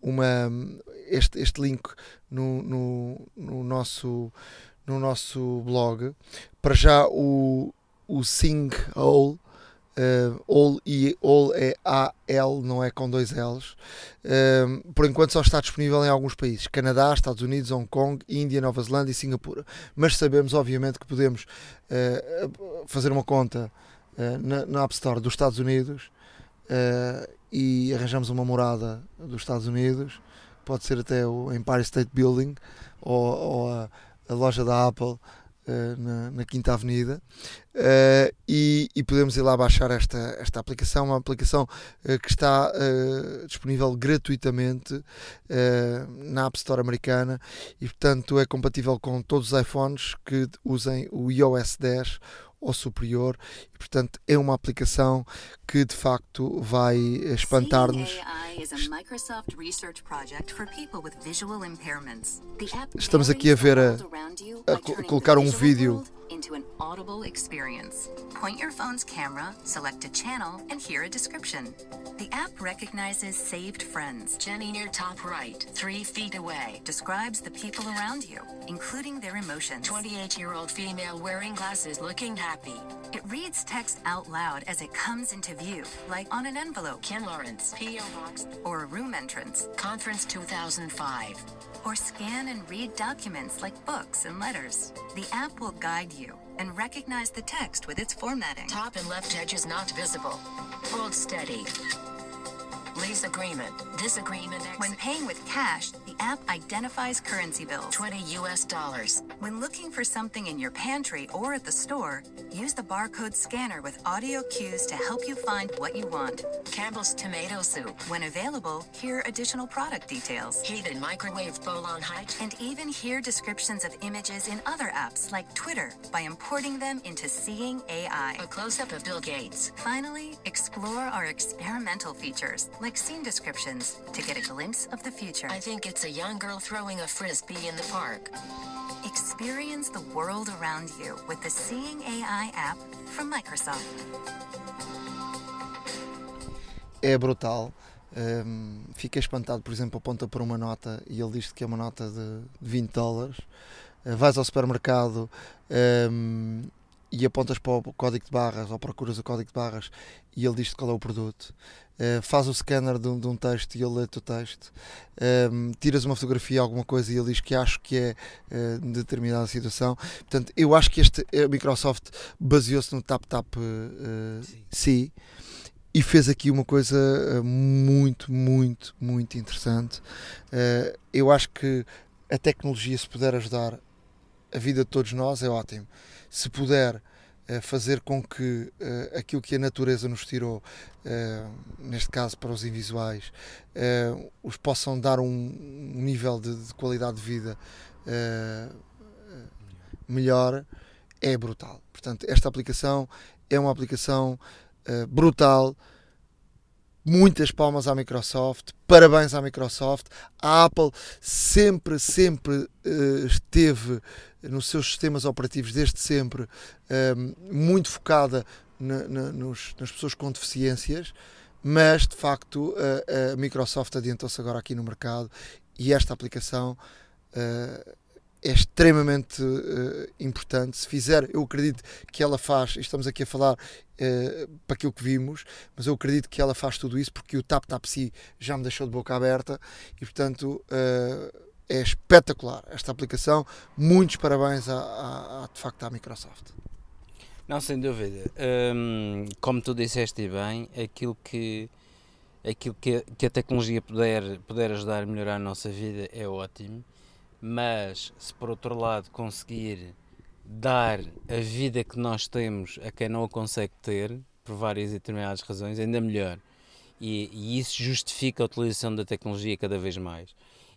uma, este, este link no, no, no nosso, no nosso blog. Para já o, o Sing All. Uh, all, e, all é A-L, não é com dois L's. Um, por enquanto só está disponível em alguns países: Canadá, Estados Unidos, Hong Kong, Índia, Nova Zelândia e Singapura. Mas sabemos, obviamente, que podemos uh, fazer uma conta uh, na, na App Store dos Estados Unidos uh, e arranjamos uma morada dos Estados Unidos. Pode ser até o Empire State Building ou, ou a, a loja da Apple Uh, na, na, Quinta Avenida uh, e, e, podemos ir lá baixar esta, esta aplicação, uma aplicação uh, que está disponível gratuitamente na App Store americana e portanto é compatível com todos os iPhones que usem o iOS 10 ou superior e portanto é uma aplicação que de facto vai espantar-nos. Estamos aqui a ver a, a colocar um vídeo audible experience. Point your phone's camera, select a channel, and hear a description. The app recognizes saved friends, Jenny near top right, three feet away. describes the people around you, including their emotions. 28 year old female wearing glasses looking happy. It reads text out loud as it comes into view, like on an envelope Ken Lawrence, P.O. Box, or a room entrance, Conference 2005. or scan and read documents like books and letters. The app will guide you and recognize the text with its formatting. Top and left edge is not visible. Hold steady. Lease agreement. Disagreement. When paying with cash, the app identifies currency bills. 20 US dollars. When looking for something in your pantry or at the store, use the barcode scanner with audio cues to help you find what you want. Campbell's tomato soup. When available, hear additional product details. Heated microwave bowl on height. And even hear descriptions of images in other apps like Twitter by importing them into Seeing AI. A close up of Bill Gates. Finally, explore our experimental features like scene descriptions to get a glimpse of the future. I think it's a young girl throwing a frisbee in the park. Experience the world around you with the Seeing AI app from Microsoft. é brutal. Um, fiquei espantado, por exemplo, aponta para uma nota e ele diz que é uma nota de 20 dólares. Uh, vais ao supermercado um, e apontas para o código de barras ou procuras o código de barras e ele diz qual é o produto. Uh, faz o scanner de um, de um texto e ele lê o texto. Um, tiras uma fotografia, alguma coisa e ele diz que acho que é uh, de determinada situação. Portanto, eu acho que este, a Microsoft baseou-se no TapTap uh, C e fez aqui uma coisa muito, muito, muito interessante. Uh, eu acho que a tecnologia, se puder ajudar a vida de todos nós, é ótimo. Se puder fazer com que aquilo que a natureza nos tirou, neste caso para os invisuais, os possam dar um, um nível de, de, qualidade de vida melhor, é brutal. Portanto, esta aplicação é uma aplicação Uh, brutal. Muitas palmas à Microsoft, parabéns à Microsoft. A Apple sempre, sempre uh, esteve nos seus sistemas operativos, desde sempre, uh, muito focada na, na, nos, nas pessoas com deficiências, mas de facto a Microsoft adiantou-se agora aqui no mercado e esta aplicação é extremamente uh, importante. Se fizer, eu acredito que ela faz, estamos aqui a falar uh, para aquilo que vimos, mas eu acredito que ela faz tudo isso porque o Tap Tap Si já me deixou de boca aberta e, portanto, uh, é espetacular esta aplicação. Muitos parabéns à, de facto à Microsoft. Não, sem dúvida. Hum, como tu disseste bem, aquilo que aquilo que a, que a tecnologia puder, puder ajudar a melhorar a nossa vida é ótimo mas se por outro lado conseguir dar a vida que nós temos a quem não a consegue ter, por várias e determinadas razões, ainda melhor. E, e isso justifica a utilização da tecnologia cada vez mais.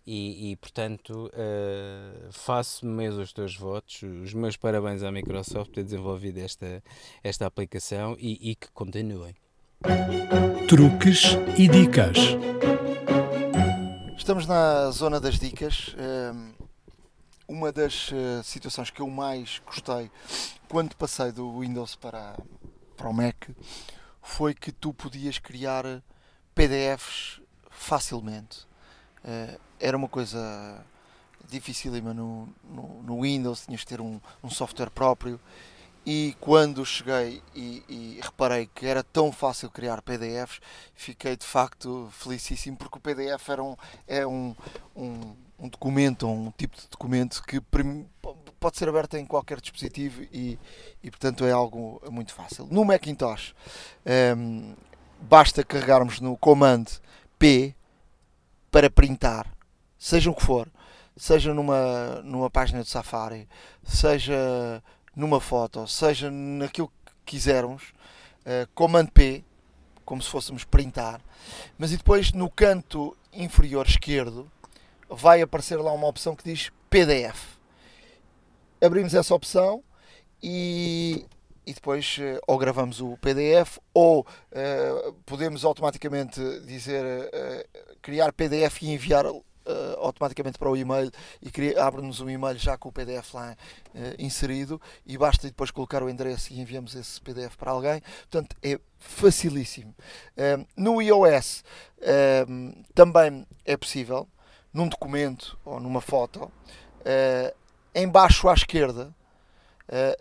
E, e portanto, uh, faço mesmo os teus votos, os meus parabéns à Microsoft por ter desenvolvido esta, esta aplicação e, e que continuem. Truques e dicas. Estamos na zona das dicas. Uma das eh, situações que eu mais gostei quando passei do Windows para, para o Mac foi que tu podias criar PDFs facilmente. Eh, era uma coisa dificílima no, no, no Windows, tinhas de ter um, um software próprio e quando cheguei e, e, reparei que era tão fácil criar PDFs, fiquei de facto felicíssimo porque o PDF era um, é um, um, um documento, um tipo de documento que pode ser aberto em qualquer dispositivo e, e portanto é algo muito fácil. No Macintosh um, basta carregarmos no comando P para printar, seja o que for, seja numa, numa página de Safari, seja numa foto, seja naquilo que quisermos, uh, Command P, como se fôssemos printar, mas e depois no canto inferior esquerdo vai aparecer lá uma opção que diz PDF. Abrimos essa opção e, e depois uh, ou gravamos o PDF ou uh, podemos automaticamente dizer uh, criar PDF e enviar uh, automaticamente para o e-mail e abre-nos um e-mail já com o PDF lá inserido e basta depois colocar o endereço e enviamos esse PDF para alguém. Portanto, é facilíssimo. No iOS também é possível, num documento ou numa foto, embaixo à esquerda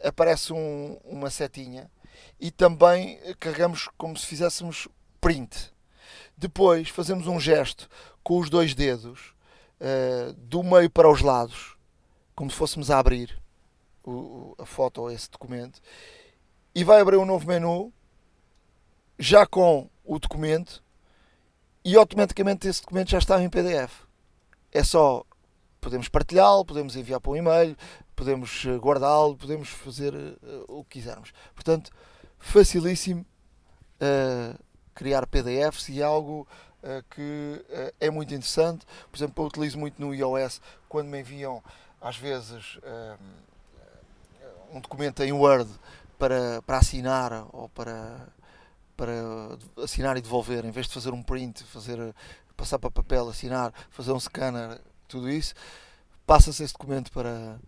aparece um, uma setinha e também carregamos como se fizéssemos print. Depois fazemos um gesto com os dois dedos uh, do meio para os lados, como se fôssemos a abrir o, a foto ou esse documento, e vai abrir um novo menu já com o documento e automaticamente esse documento já está em PDF. É só podemos partilhá-lo, podemos enviar para um e-mail, podemos eh, guardá-lo, podemos fazer uh, o que quisermos. Portanto, facilíssimo uh, criar PDFs e algo uh, que é muito interessante. Por exemplo, eu utilizo muito no iOS quando me enviam às vezes um documento em Word para, para assinar ou para, para assinar e devolver, em vez de fazer um print, fazer, passar para papel, assinar, fazer um scanner, tudo isso, passa-se esse documento para,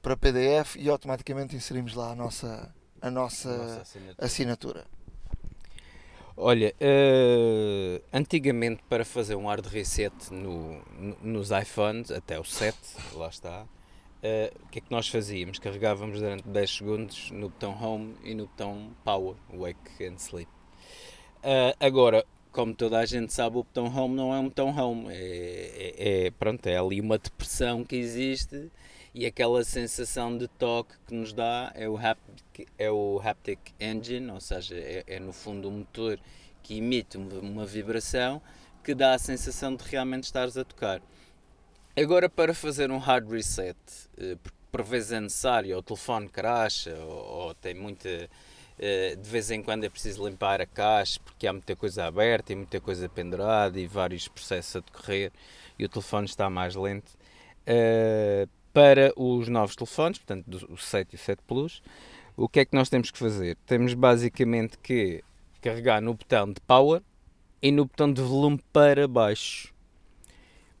para PDF e automaticamente inserimos lá a nossa, a nossa, a nossa assinatura. assinatura. Olha, uh, antigamente para fazer um hard reset no, no, nos iPhones, até o 7, lá está, uh, o que é que nós fazíamos? Carregávamos durante 10 segundos no botão Home e no botão Power, Wake and Sleep. Uh, agora, como toda a gente sabe, o botão Home não é um botão Home, é, é, é, pronto, é ali uma depressão que existe e aquela sensação de toque que nos dá é o haptic, é o haptic engine, ou seja, é, é no fundo um motor que emite uma, vibração que dá a sensação de realmente estares a tocar. Agora, para fazer um hard reset, eh, por vezes é necessário, o telefone cracha, ou, ou tem muita. Eh, de vez em quando é preciso limpar a caixa porque há muita coisa aberta e muita coisa pendurada e vários processos a decorrer e o telefone está mais lento. Uh, para os novos telefones, portanto, o 7 e o 7 Plus, o que é que nós temos que fazer? Temos basicamente que carregar no botão de Power e no botão de volume para baixo.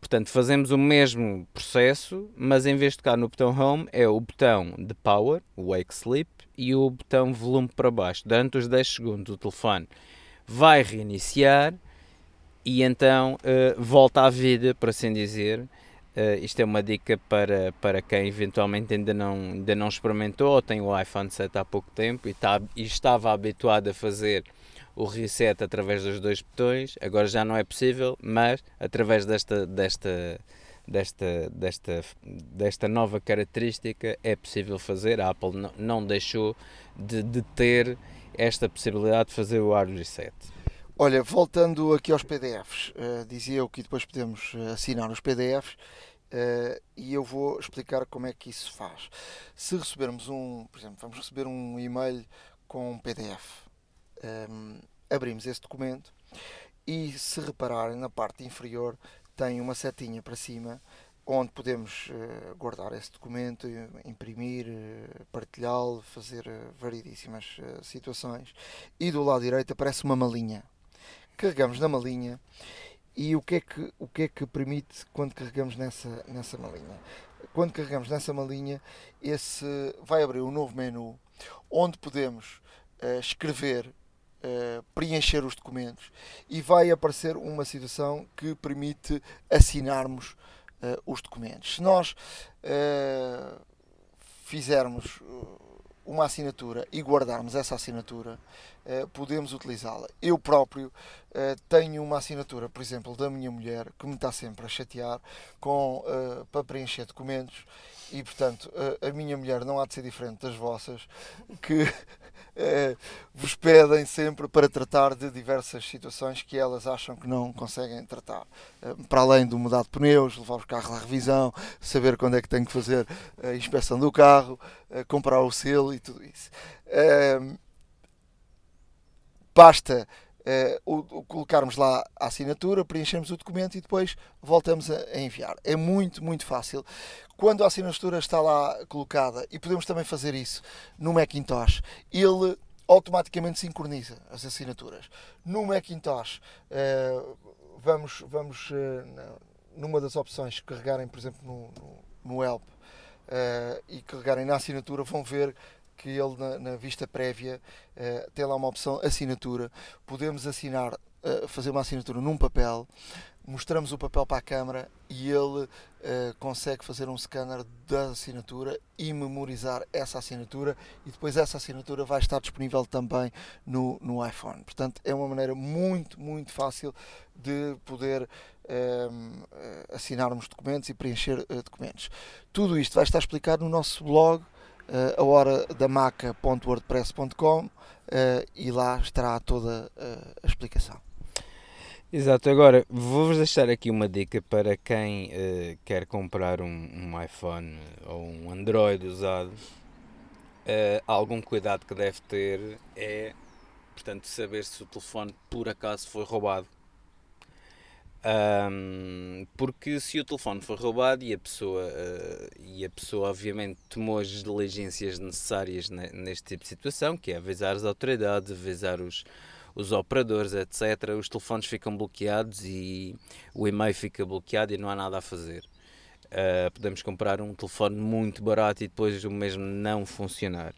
Portanto, fazemos o mesmo processo, mas em vez de tocar no botão Home, é o botão de Power, Wake Sleep, e o botão volume para baixo. Durante os 10 segundos, o telefone vai reiniciar e então uh, volta à vida, por assim dizer, Uh, isto é uma dica para, para quem eventualmente ainda não, ainda não experimentou ou tem o iPhone 7 há pouco tempo e, tá, e estava habituado a fazer o reset através dos dois botões. Agora já não é possível, mas através desta, desta, desta, desta, desta nova característica é possível fazer. A Apple não, deixou de, de ter esta possibilidade de fazer o hard reset. Olha, voltando aqui aos PDFs, uh, dizia eu que depois podemos eh, assinar os PDFs uh, e eu vou explicar como é que isso faz. Se recebermos um, por exemplo, vamos receber um e-mail com um PDF, um, ehm, abrimos esse documento e se repararem na parte inferior tem uma setinha para cima onde podemos uh, guardar esse documento, imprimir, uh, partilhá-lo, fazer uh, variedíssimas situações. E do lado direito aparece uma malinha carregamos na malinha e o que é que, o que, é que permite quando carregamos nessa, nessa malinha? Quando carregamos nessa malinha, esse vai abrir um novo menu onde podemos escrever, uh, preencher os documentos e vai aparecer uma situação que permite assinarmos uh, os documentos. Se nós fizermos uma assinatura e guardarmos essa assinatura, podemos utilizá-la. Eu próprio tenho uma assinatura, por exemplo, da minha mulher, que me está sempre a chatear com, para preencher documentos e, portanto, a minha mulher não há de ser diferente das vossas, que eh, vos pedem sempre para tratar de diversas situações que elas acham que não conseguem tratar. Eh, para além do mudar de pneus, levar os carros à revisão, saber quando é que tem que fazer a inspeção do carro, eh, comprar o selo e tudo isso. basta o, colocarmos lá a assinatura, preenchemos o documento e depois voltamos a, enviar. É muito, muito fácil. Quando a assinatura está lá colocada, e podemos também fazer isso no Macintosh, ele automaticamente sincroniza as assinaturas. No Macintosh, uh, vamos, vamos uh, numa das opções, carregarem, por exemplo, no, no, no Help uh, e carregarem na assinatura, vão ver que ele na, na vista prévia tem lá uma opção assinatura. Podemos assinar, fazer uma assinatura num papel, mostramos o papel para a câmara e ele uh, consegue fazer um scanner da assinatura e memorizar essa assinatura e depois essa assinatura vai estar disponível também no, no iPhone. Portanto, é uma maneira muito, muito fácil de poder assinarmos documentos e preencher documentos. Tudo isto vai estar explicado no nosso blog uh, a hora da maca.wordpress.com uh, e lá estará toda uh, a explicação. Exato, agora vou-vos deixar aqui uma dica para quem uh, quer comprar um, um, iPhone ou um Android usado. Uh, algum cuidado que deve ter é, portanto, saber se o telefone por acaso foi roubado. Um, porque se o telefone foi roubado e a pessoa uh, e a pessoa obviamente tomou as diligências necessárias neste tipo de situação, que é avisar as autoridades, avisar os, os operadores, etc., os telefones ficam bloqueados e o e-mail fica bloqueado e não há nada a fazer. Uh, podemos comprar um telefone muito barato e depois o mesmo não funcionar.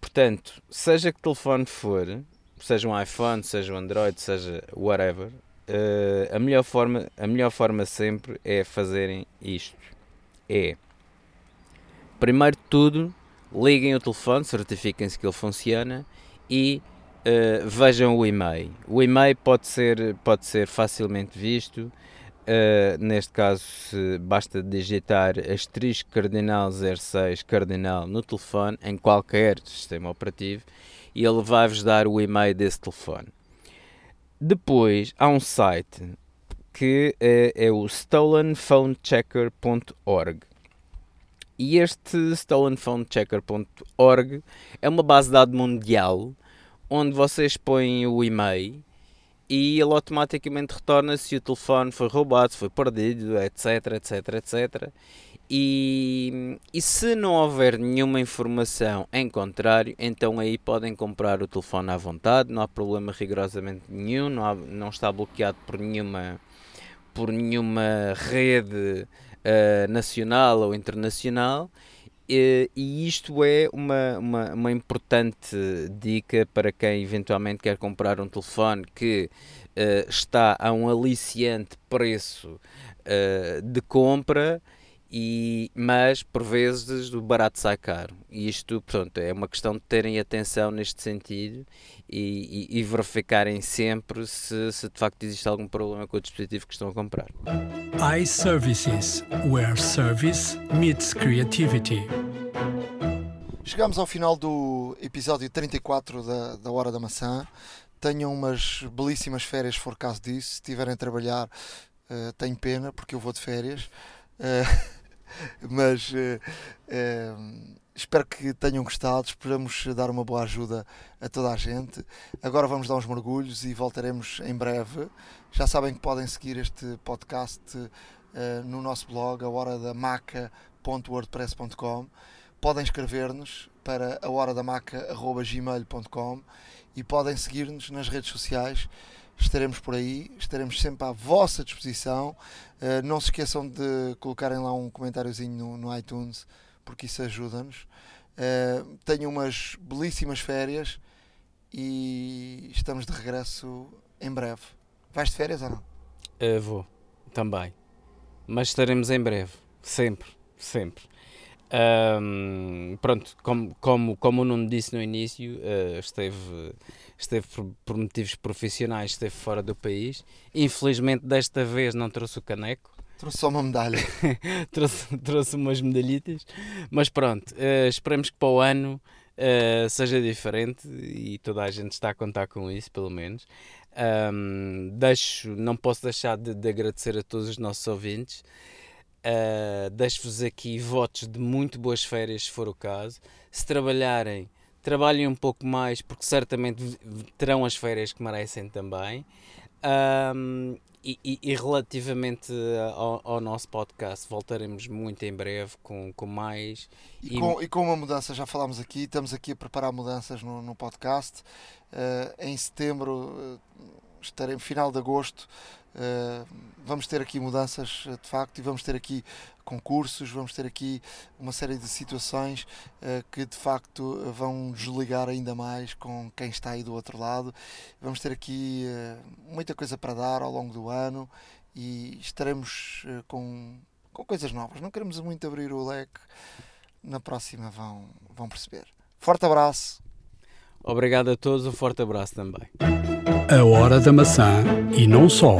Portanto, seja que telefone for, seja um iPhone, seja um Android, seja whatever, uh, a, melhor forma, a melhor forma sempre é fazerem isto. É, primeiro de tudo, liguem o telefone, certifiquem-se que ele funciona e uh, vejam o e-mail. O e-mail pode ser, pode ser facilmente visto. Uh, neste caso, basta digitar asterisco cardinal 06 cardinal no telefone, em qualquer sistema operativo, e ele vai-vos dar o e-mail desse telefone. Depois há um site que é, é o stolenphonechecker.org. E este stolenphonechecker.org é uma base de dados mundial onde vocês põem o e-mail e ele automaticamente retorna se o telefone foi roubado, se foi perdido, etc, etc, etc. E, e se não houver nenhuma informação em contrário, então aí podem comprar o telefone à vontade, não há problema rigorosamente nenhum, não, há, não está bloqueado por nenhuma, por nenhuma rede uh, nacional ou internacional. E, e isto é uma, uma, uma, importante dica para quem eventualmente quer comprar um telefone que uh, está a um aliciante preço uh, de compra e, mas por vezes o barato sai caro. E isto, portanto, é uma questão de terem atenção neste sentido e, e, e verificarem sempre se, se, de facto existe algum problema com o dispositivo que estão a comprar. iServices, where service meets creativity. Chegamos ao final do episódio 34 da, da Hora da Maçã. Tenham umas belíssimas férias, se for caso disso. Se estiverem a trabalhar, uh, tenho pena, porque eu vou de férias. Uh, mas uh, uh, espero que tenham gostado. Esperamos dar uma boa ajuda a toda a gente. Agora vamos dar uns mergulhos e voltaremos em breve. Já sabem que podem seguir este podcast uh, no nosso blog, a hora da maca.wordpress.com. Podem escrever-nos para a hora da maca.gmail.com e podem seguir-nos nas redes sociais estaremos por aí, estaremos sempre à vossa disposição. Uh, não se esqueçam de colocarem lá um comentáriozinho no, no iTunes, porque isso ajuda-nos. Uh, umas belíssimas férias e estamos de regresso em breve. Vais de férias ou não? Uh, vou, também. Mas estaremos em breve, sempre, sempre. Um, pronto, como, como, como o Nuno disse no início, esteve, esteve por, por, motivos profissionais, esteve fora do país. Infelizmente, desta vez não trouxe o caneco. Trouxe só uma medalha. trouxe, trouxe umas medalhitas. Mas pronto, uh, esperemos que para o ano uh, seja diferente e toda a gente está a contar com isso, pelo menos. Um, deixo, não posso deixar de, de agradecer a todos os nossos ouvintes. Uh, Deixo-vos aqui votos de muito boas férias, se for o caso. Se trabalharem, trabalhem um pouco mais, porque certamente terão as férias que merecem também. Um, e, e, e, relativamente ao, ao, nosso podcast, voltaremos muito em breve com, com mais. E, com, e com uma mudança, já falámos aqui, estamos aqui a preparar mudanças no, no podcast. Uh, em setembro. Uh, estaremos final de agosto. Uh, vamos ter aqui mudanças de facto e vamos ter aqui concursos, vamos ter aqui uma série de situações uh, que de facto vão desligar ainda mais com quem está aí do outro lado. Vamos ter aqui uh, muita coisa para dar ao longo do ano e estaremos uh, com, com coisas novas. Não queremos muito abrir o leque, na próxima vão, vão perceber. Forte abraço. Obrigado a todos, um forte abraço também. A Hora da Maçã e não só.